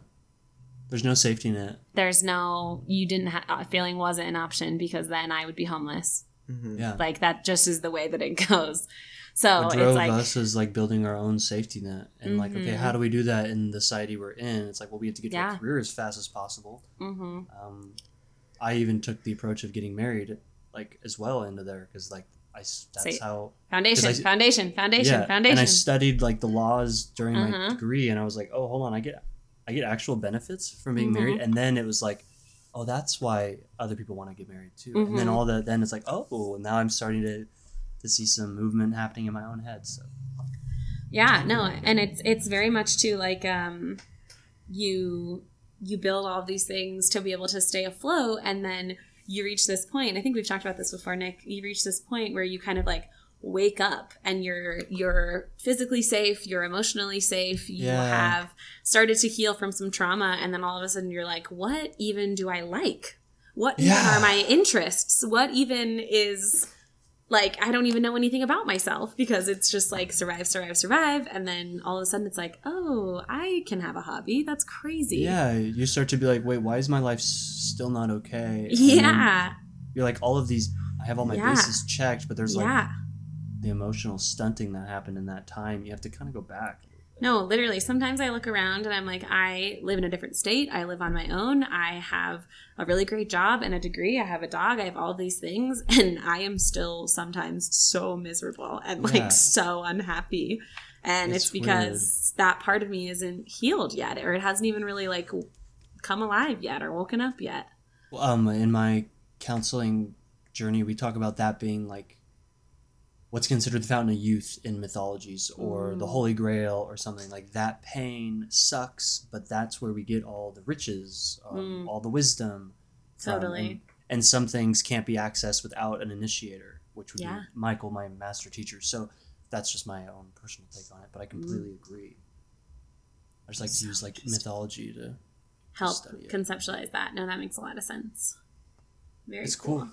there's no safety net. there's no you didn't ha- failing wasn't an option because then I would be homeless. Mm-hmm. Yeah, Like that just is the way that it *laughs* goes. So what it's drove like us is like building our own safety net and like okay how do we do that in the society we're in it's like well we have to get to Yeah. our career as fast as possible mhm. um, i even took the approach of getting married like as well into there because like I that's Say- how foundation, I- foundation, foundation, yeah foundation. and i studied like the laws during my Uh-huh. degree and i was like oh hold on i get i get actual benefits from being married Mm-hmm. and then it was like oh that's why other people want to get married too and then Mhm. all the then it's like oh now i'm starting to to see some movement happening in my own head so yeah no and it's it's very much too like um you you build all these things to be able to stay afloat and then you reach this point i think we've talked about this before nick you reach this point where you kind of like wake up and you're you're physically safe you're emotionally safe you Yeah. have started to heal from some trauma and then all of a sudden you're like what even do i like what even Yeah. are my interests what even is like I don't even know anything about myself because it's just like survive, survive, survive, and then all of a sudden it's like, oh, I can have a hobby. That's crazy. Yeah, you start to be like, wait, why is my life still not okay? And Yeah. you're like, all of these, I have all my Yeah. bases checked, but there's like Yeah. The emotional stunting that happened in that time. You have to kind of go back. No, literally. Sometimes I look around and I'm like, I live in a different state. I live on my own. I have a really great job and a degree. I have a dog. I have all these things. *laughs* And I am still sometimes so miserable and like Yeah. so unhappy. And it's, It's because that part of me isn't healed yet or it hasn't even really like come alive yet or woken up yet. Um, in my counseling journey, we talk about that being like what's considered the fountain of youth in mythologies or the Mm. Holy Grail or something like that. Pain sucks, but that's where we get all the riches, um, Mm. all the wisdom. Totally. And, and some things can't be accessed without an initiator, which would Yeah. be Michael, my master teacher. So that's just my own personal take on it, but I completely Mm. agree. I just like to use like mythology to. Help study it. conceptualize that. No, that makes a lot of sense. Very It's cool. cool.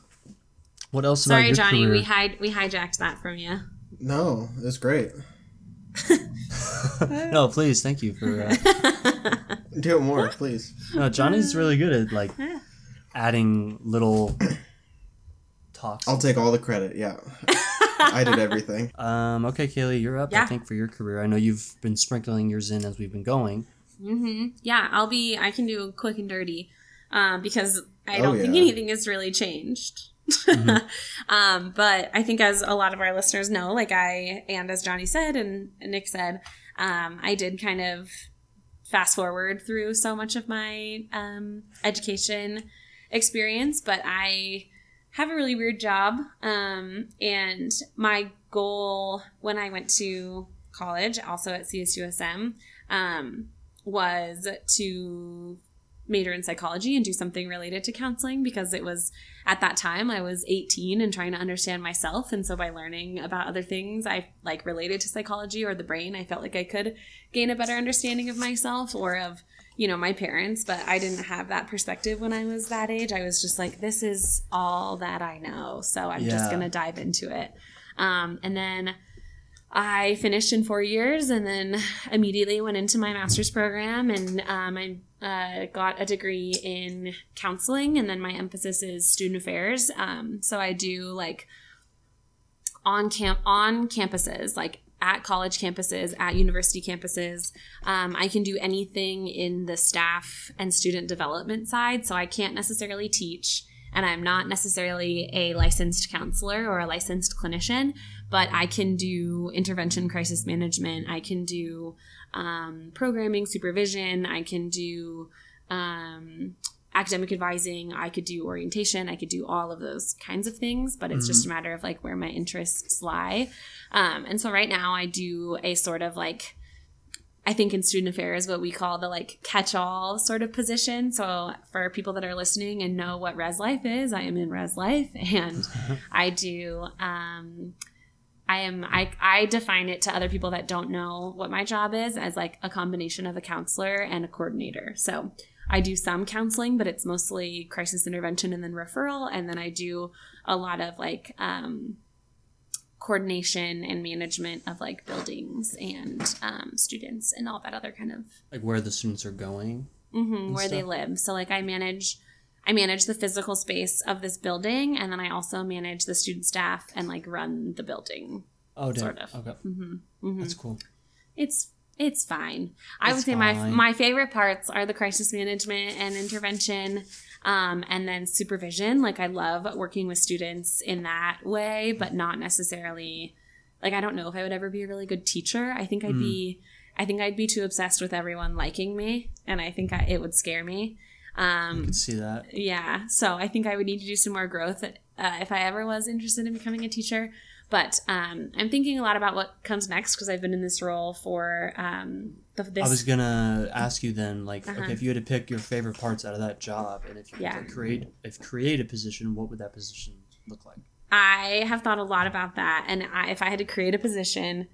What else about Sorry, your Johnny, career? we hide we hijacked that from you. No, it was great. *laughs* no, please, thank you for. Uh, *laughs* Do it more, please. no, Johnny's really good at like adding little talks. I'll take all the credit. Yeah, *laughs* I did everything. Um, okay, Kaylee, you're up. Yeah. I think for your career, I know you've been sprinkling yours in as we've been going. Mm-hmm. Yeah, I'll be. I can do quick and dirty, um, because I Oh, don't think yeah. anything has really changed. Mhm. *laughs* um, but I think as a lot of our listeners know, like I and as Johnny said and Nick said, um, I did kind of fast forward through so much of my um, education experience, but I have a really weird job. Um, and my goal when I went to college, also at CSUSM, um, was to major in psychology and do something related to counseling because it was at that time I was 18 and trying to understand myself. And so by learning about other things I like related to psychology or the brain I felt like I could gain a better understanding of myself or of you know my parents. But I didn't have that perspective when I was that age. I was just like this is all that I know. So I'm just going to dive into it. Um, and then I finished in four years and then immediately went into my master's program. And um, I uh, got a degree in counseling and then my emphasis is student affairs. Um, so I do like on camp on campuses, like at college campuses, at university campuses. Um, I can do anything in the staff and student development side. So I can't necessarily teach, and I'm not necessarily a licensed counselor or a licensed clinician, but I can do intervention crisis management. I can do um, programming supervision. I can do um, academic advising, I could do orientation, I could do all of those kinds of things, but it's just a matter of like where my interests lie. Um, and so right now I do a sort of like I think in student affairs, what we call the like catch all sort of position. So for people that are listening and know what Res Life is, I am in Res Life *laughs* and I do, um, I am, I, I define it to other people that don't know what my job is as like a combination of a counselor and a coordinator. So I do some counseling, but it's mostly crisis intervention and then referral. And then I do a lot of like, um, coordination and management of like buildings and um, students and all that other kind of Like where the students are going. mm-hmm, where they live. So like I manage I manage the physical space of this building and then I also manage the student staff and like run the building. Oh, damn. Sort of. Okay, hmm hmm that's cool. It's it's fine. I would say my fine. my favorite parts are the crisis management and intervention, um, and then supervision. Like I love working with students in that way, but not necessarily. Like I don't know if I would ever be a really good teacher. I think I'd Hmm. be. I think I'd be too obsessed with everyone liking me, and I think I, it would scare me. I Um, see that. yeah, so I think I would need to do some more growth uh, if I ever was interested in becoming a teacher. But um, I'm thinking a lot about what comes next because I've been in this role for um, the, this. I was gonna ask you then, like, Uh-huh. okay, if you had to pick your favorite parts out of that job, and if you Yeah. create, if create a position, what would that position look like? I have thought a lot about that, and I, if I had to create a position,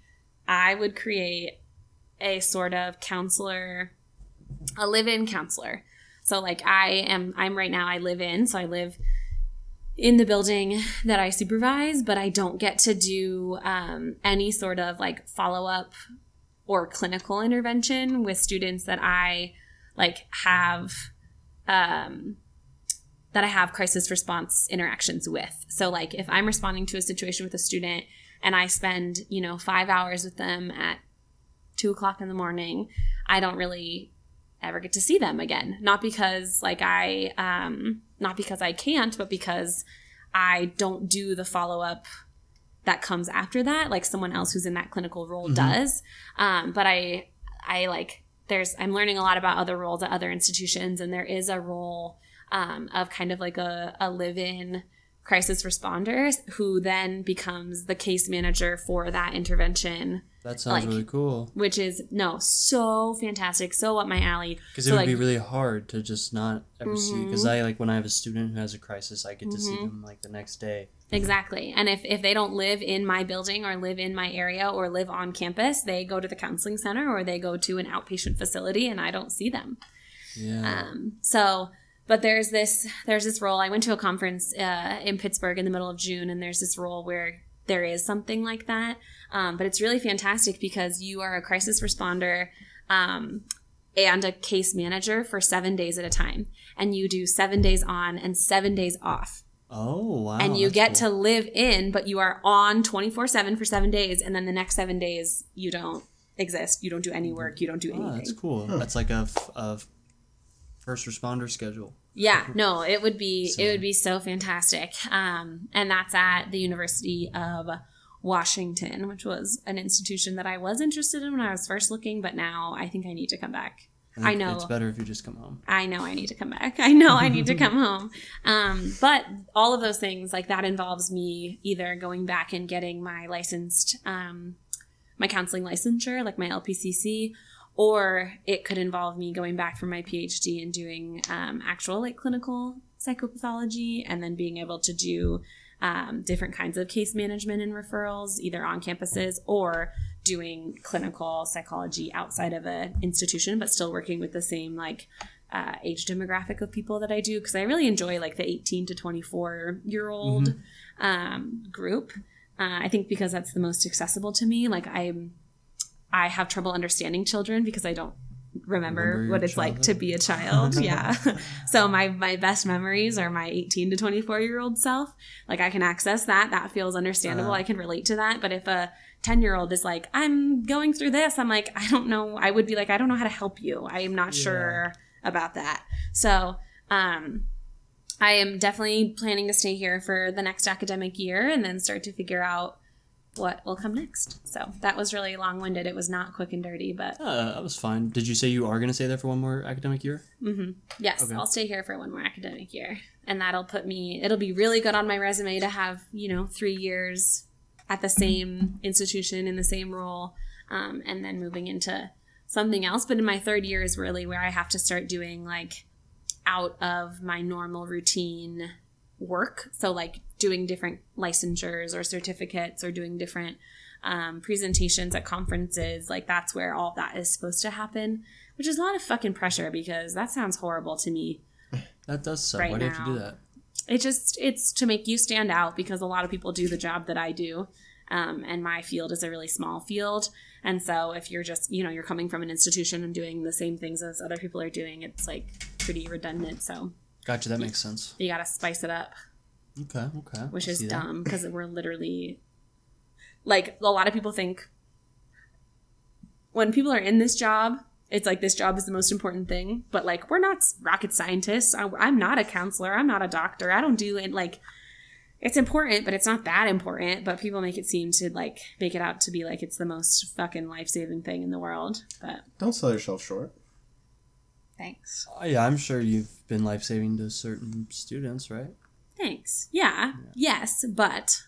I would create a sort of counselor, a live-in counselor. So, like, I am, I'm right now, I live in, so I live in the building that I supervise, but I don't get to do um, any sort of like follow-up or clinical intervention with students that I like have um, that I have crisis response interactions with. So, like, if I'm responding to a situation with a student and I spend, you know, five hours with them at two o'clock in the morning, I don't really ever get to see them again. Not because, like, I, um, not because I can't, but because I don't do the follow up that comes after that, like someone else who's in that clinical role Mhm. does. Um, but I, I like, there's, I'm learning a lot about other roles at other institutions, and there is a role um, of kind of like a, a live in crisis responders who then becomes the case manager for that intervention, That sounds Like- really cool. which is no, so fantastic, so up my alley. Because So, it would like- be really hard to just not ever see. Because. I like when I have a student who has a crisis, I get to see Mhm. them like the next day. Exactly. And if, if they don't live in my building or live in my area or live on campus, they go to the counseling center or they go to an outpatient facility and I don't see them. Yeah. Um, so, but there's this there's this role. I went to a conference uh, in Pittsburgh in the middle of June, and there's this role where there is something like that. Um, but it's really fantastic because you are a crisis responder. Um, and a case manager for seven days at a time. And you do seven days on and seven days off. oh wow. and you get cool. to live in, but you are on 24 7 for seven days. And then the next seven days, you don't exist. You don't do any work. You don't do Oh, anything. that's cool. That's like a, f- a f- first responder schedule. Yeah, no, it would be So- it would be so fantastic. Um, and that's at the University of Washington, which was an institution that I was interested in when I was first looking, but now I think I need to come back. I think know. It's better if you just come home. I know I need to come back. I know I need to *laughs* come home. Um, but all of those things, like that, involves me either going back and getting my licensed, um, my counseling licensure, like my LPCC, or it could involve me going back for my PhD and doing um, actual like clinical psychopathology, and then being able to do um, different kinds of case management and referrals, either on campuses or doing clinical psychology outside of an institution, but still working with the same like uh, age demographic of people that I do because I really enjoy like the 18 to 24 year old um, group. Uh, I think because that's the most accessible to me. Like I'm, I have trouble understanding children because I don't remember, Remember what it's like to be a child. yeah. *laughs* *laughs* so my my best memories are my 18 to 24 year old self. Like I can access that. That feels understandable. Uh. I can relate to that. But if a 10 year old is like, I'm going through this, I'm like, I don't know. I would be like, I don't know how to help you. I am not Yeah. sure about that. So, um, I am definitely planning to stay here for the next academic year and then start to figure out what will come next. So that was really long winded. It was not quick and dirty, but Uh, that was fine. Did you say you are going to stay there for one more academic year? yes, Okay. I'll stay here for one more academic year. And that'll put me, it'll be really good on my resume to have, you know, three years at the same institution in the same role um, and then moving into something else. But in my third year is really where I have to start doing like out of my normal routine work. So, like doing different licensures or certificates or doing different um, presentations at conferences. Like, that's where all that is supposed to happen, which is a lot of fucking pressure because that sounds horrible to me. *laughs* That does suck. Right Why do you have to do that? It just, it's to make you stand out because a lot of people do the job that I do. Um, and my field is a really small field. And so if you're just, you know, you're coming from an institution and doing the same things as other people are doing, it's like pretty redundant. So Gotcha. That makes sense. you got to spice it up. Okay. Okay. which I is dumb because we're literally like a lot of people think when people are in this job it's like this job is the most important thing but like we're not rocket scientists I, i'm not a counselor i'm not a doctor i don't do it like it's important but it's not that important but people make it seem to like make it out to be like it's the most fucking life-saving thing in the world but Don't sell yourself short. thanks Oh, yeah, I'm sure you've been life saving to certain students, right? Thanks yeah yes but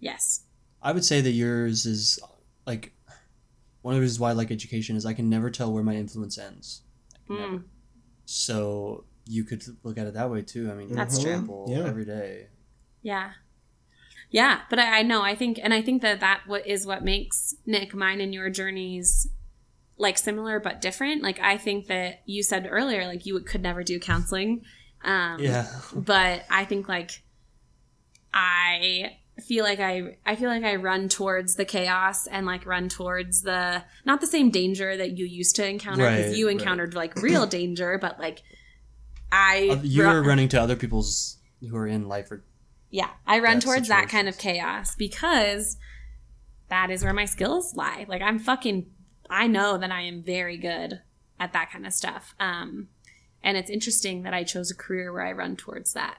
yes I would say that yours is like one of the reasons why I like education is I can never tell where my influence ends. I can never. Mm. So you could look at it that way too. I mean, That's you true. Yeah. every day. Yeah. Yeah, but I, I know. I think, and I think that that what is what makes Nick mine and your journeys like similar but different. Like I think that you said earlier, like you could never do counseling. Um, Yeah. *laughs* But I think like I feel like I I feel like I run towards the chaos and like run towards the not the same danger that you used to encounter because Right, you right. encountered like real *clears throat* danger, but like I Uh, You're ru- running to other people's who are in life or yeah, I run towards that kind of chaos because that is where my skills lie. Like I'm fucking I know that I am very good at that kind of stuff. Um and it's interesting that I chose a career where I run towards that.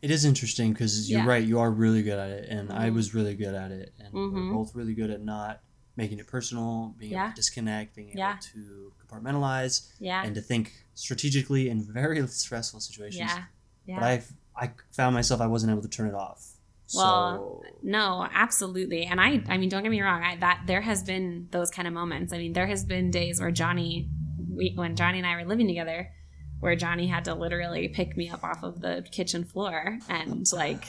It is interesting because you're Yeah. right. You are really good at it, and I Mhm. was really good at it, and Mhm. we're both really good at not making it personal, being able Yeah. to disconnect, being able to compartmentalize, Yeah. and to think strategically in very *laughs* stressful situations. yeah. Yeah. But I I found myself I wasn't able to turn it off. Well, so No, absolutely. And I I mean don't get me wrong, I that there has been those kind of moments. I mean, there has been days where Johnny we, when Johnny and I were living together where Johnny had to literally pick me up off of the kitchen floor and like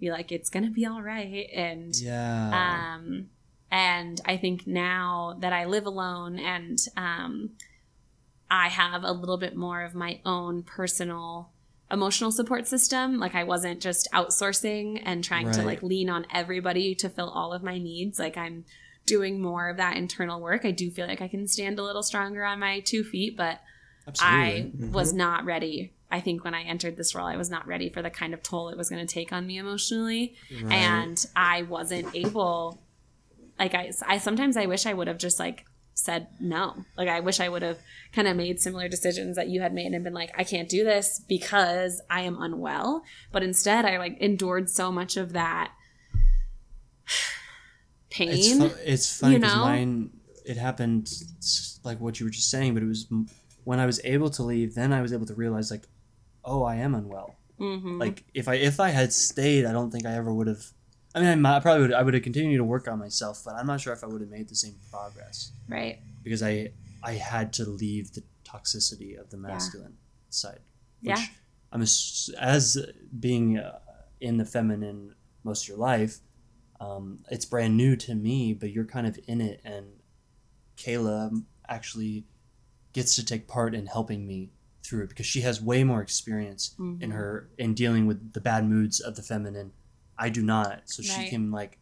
be like it's to be all right and yeah, um and I think now that I live alone and um I have a little bit more of my own personal emotional support system. Like I wasn't just outsourcing and trying to like lean on everybody to fill all of my needs. Like I'm doing more of that internal work. I do feel like I can stand a little stronger on my two feet, but absolutely. I mm-hmm. was not ready. I think when I entered this role, I was not ready for the kind of toll it was going to take on me emotionally Right. and I wasn't able. Like I, I sometimes I wish I would have just like said no. Like I wish I would have kind of made similar decisions that you had made and been like, I can't do this because I am unwell. But instead, I like endured so much of that *sighs* pain. It's, fu- it's funny you because know? mine it happened like what you were just saying, but it was m- when I was able to leave. Then I was able to realize like, oh, I am unwell. Mhm. Like if I if I had stayed, I don't think I ever would have. I mean, I, might, I probably would. I would have continued to work on myself, but I'm not sure if I would have made the same progress right. because I I had to leave the toxicity of the masculine side. Which Yeah. I'm ass- as being uh, in the feminine most of your life. Um, it's brand new to me, but you're kind of in it, and Kayla actually gets to take part in helping me through it because she has way more experience in Mhm. her in dealing with the bad moods of the feminine. I do not, so she can like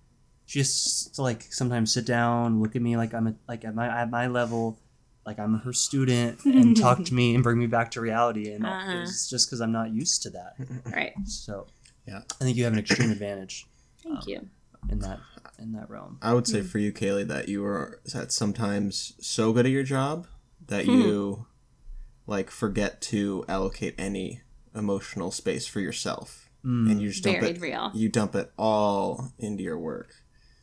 she has to like sometimes sit down, look at me like I'm a, like at my at my level, like I'm her student, *laughs* and talk to me and bring me back to reality. And Uh-huh. it's just because I'm not used to that. *laughs* Right. So Yeah. I think you have an extreme advantage Thank you. in that in that realm. I would say for you, Kaylee, that you were at sometimes so good at your job that Hmm. you like forget to allocate any emotional space for yourself, Mm. and you just dump Very it. real. You dump it all into your work.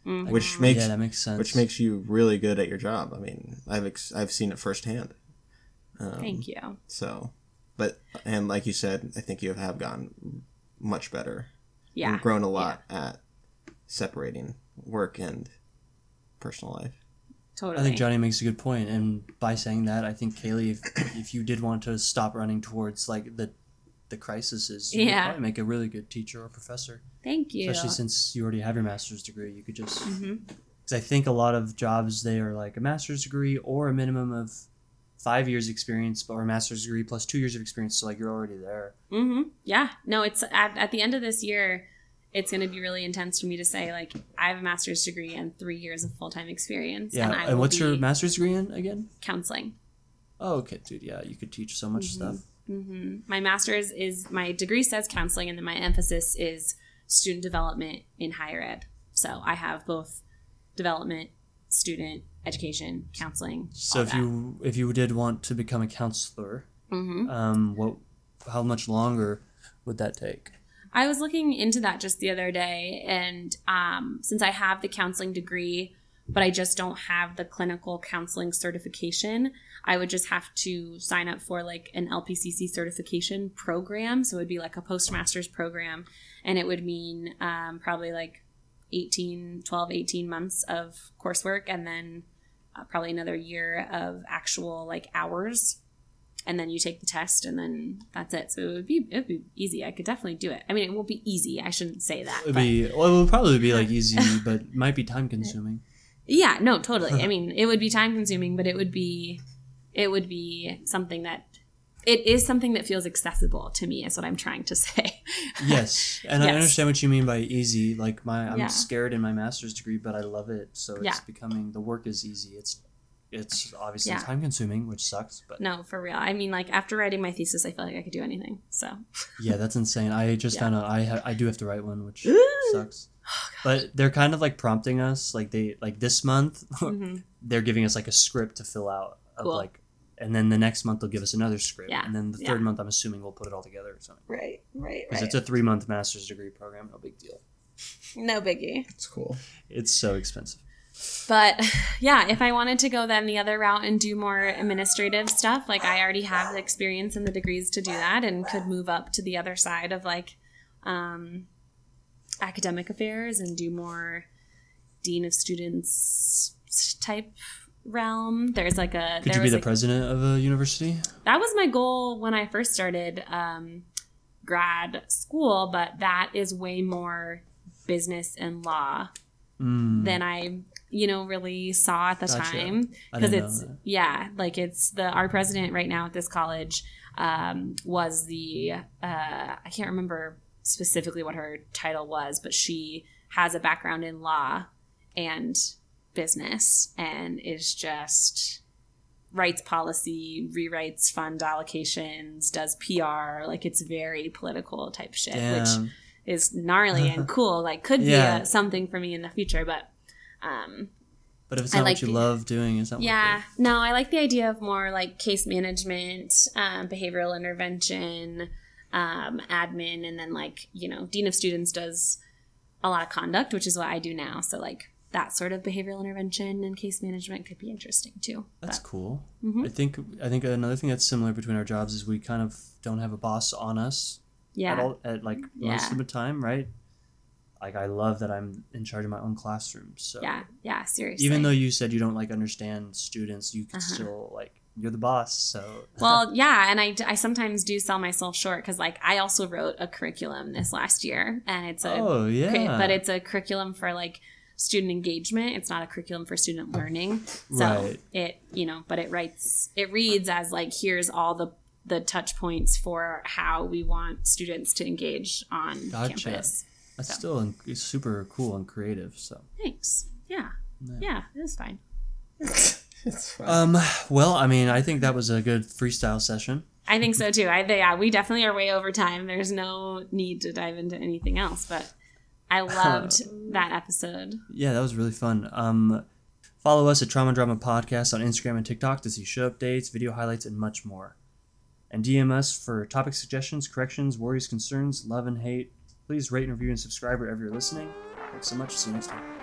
Mhm. which makes yeah, that makes sense. which makes you really good at your job. I mean, I've ex- I've seen it firsthand. Um, Thank you. So, but and like you said, I think you have gotten much better. Yeah. and grown a lot at separating work and personal life. Totally. I think Johnny makes a good point, and by saying that, I think Kaylee, if, if you did want to stop running towards like the the crises, you Yeah. probably make a really good teacher or professor. Thank you. Especially since you already have your master's degree, you could just because I think a lot of jobs they are like a master's degree or a minimum of five years experience, or a master's degree plus two years of experience. So like you're already there. hmm Yeah. No, it's at, at the end of this year, it's going to be really intense for me to say, like, I have a master's degree and three years of full time experience. Yeah. And, And, what's your master's degree in again? counseling. Oh, okay, dude. Yeah, you could teach so much stuff. hmm My master's is my degree says counseling, and then my emphasis is student development in higher ed. So I have both development, student education, counseling. So if you if you did want to become a counselor, hmm um, what how much longer would that take? I was looking into that just the other day, and um, since I have the counseling degree, but I just don't have the clinical counseling certification, I would just have to sign up for like an LPCC certification program. So it would be like a postmaster's program, and it would mean um, probably like 18, 12, 18 months of coursework, and then uh, probably another year of actual like hours and then you take the test and then that's it so it would be it would be easy i could definitely do it i mean it won't be easy i shouldn't say that It'd but be well, it would probably be like *laughs* easy, but might be time consuming. yeah no totally i *laughs* mean it would be time consuming but it would be it would be something that it is something that feels accessible to me is what i'm trying to *laughs* say Yes, and I understand what you mean by easy. Like my, I'm Yeah. scared in my master's degree, but I love it. So it's Yeah. becoming the work is easy. It's it's obviously Yeah. time consuming, which sucks. But no for real i mean like after writing my thesis i feel like i could do anything so *laughs* yeah, that's insane. I just Yeah. found out I ha- I do have to write one, which Ooh. sucks. But they're kind of like prompting us, like they like this month *laughs* Mhm. they're giving us like a script to fill out of Cool. like, and then the next month they'll give us another script, Yeah. and then the Yeah. third month I'm assuming we'll put it all together or something. Right, right right Because it's a three month master's degree program, no big deal. no biggie It's cool. It's so expensive. But *laughs* yeah, if I wanted to go then the other route and do more administrative stuff, like I already have the experience and the degrees to do that and could move up to the other side of like um, academic affairs and do more dean of students type realm. There's like a Could there you be the like- president of a university? that was my goal when I first started um, grad school, but that is way more business and law Mm, than I, you know, really saw at the Gotcha. time because it's yeah, like it's the our president right now at this college um, was the uh, I can't remember specifically what her title was, but she has a background in law and business and is just writes policy, rewrites fund allocations, does PR, like it's very political type shit, which is gnarly and *laughs* cool. Like could Yeah. be a, something for me in the future, but um, But if it's not like what you the- love doing, it's not yeah, no, I like the idea of more like case management, um, behavioral intervention, um, admin, and then like you know, dean of students does a lot of conduct, which is what I do now. So like that sort of behavioral intervention and case management could be interesting too. That's But- cool. Mhm. I think I think another thing that's similar between our jobs is we kind of don't have a boss on us at yeah, all at like most Yeah. of the time, right? Like I love that I'm in charge of my own classroom. So yeah, yeah. Seriously. even though you said you don't like understand students, you can Uh-huh. still like you're the boss. So *laughs* well yeah and I, I sometimes do sell myself short because like i also wrote a curriculum this last year and it's a oh yeah, but it's a curriculum for like student engagement it's not a curriculum for student learning so Right. it you know but it writes it reads as like here's all the the touch points for how we want students to engage on Gotcha. campus that's so. still in, it's super cool and creative. So thanks yeah Yeah. yeah it is fine *laughs* It's fine. um, well, I mean, I think that was a good freestyle session. I think so too. I yeah, we definitely are way over time. There's no need to dive into anything else, but I *laughs* loved that episode. Yeah, that was really fun. Um, follow us at Trauma Drama Podcast on Instagram and TikTok to see show updates, video highlights, and much more. And DM us for topic suggestions, corrections, worries, concerns, love, and hate. Please rate and review and subscribe wherever you're listening. Thanks so much. See you next time.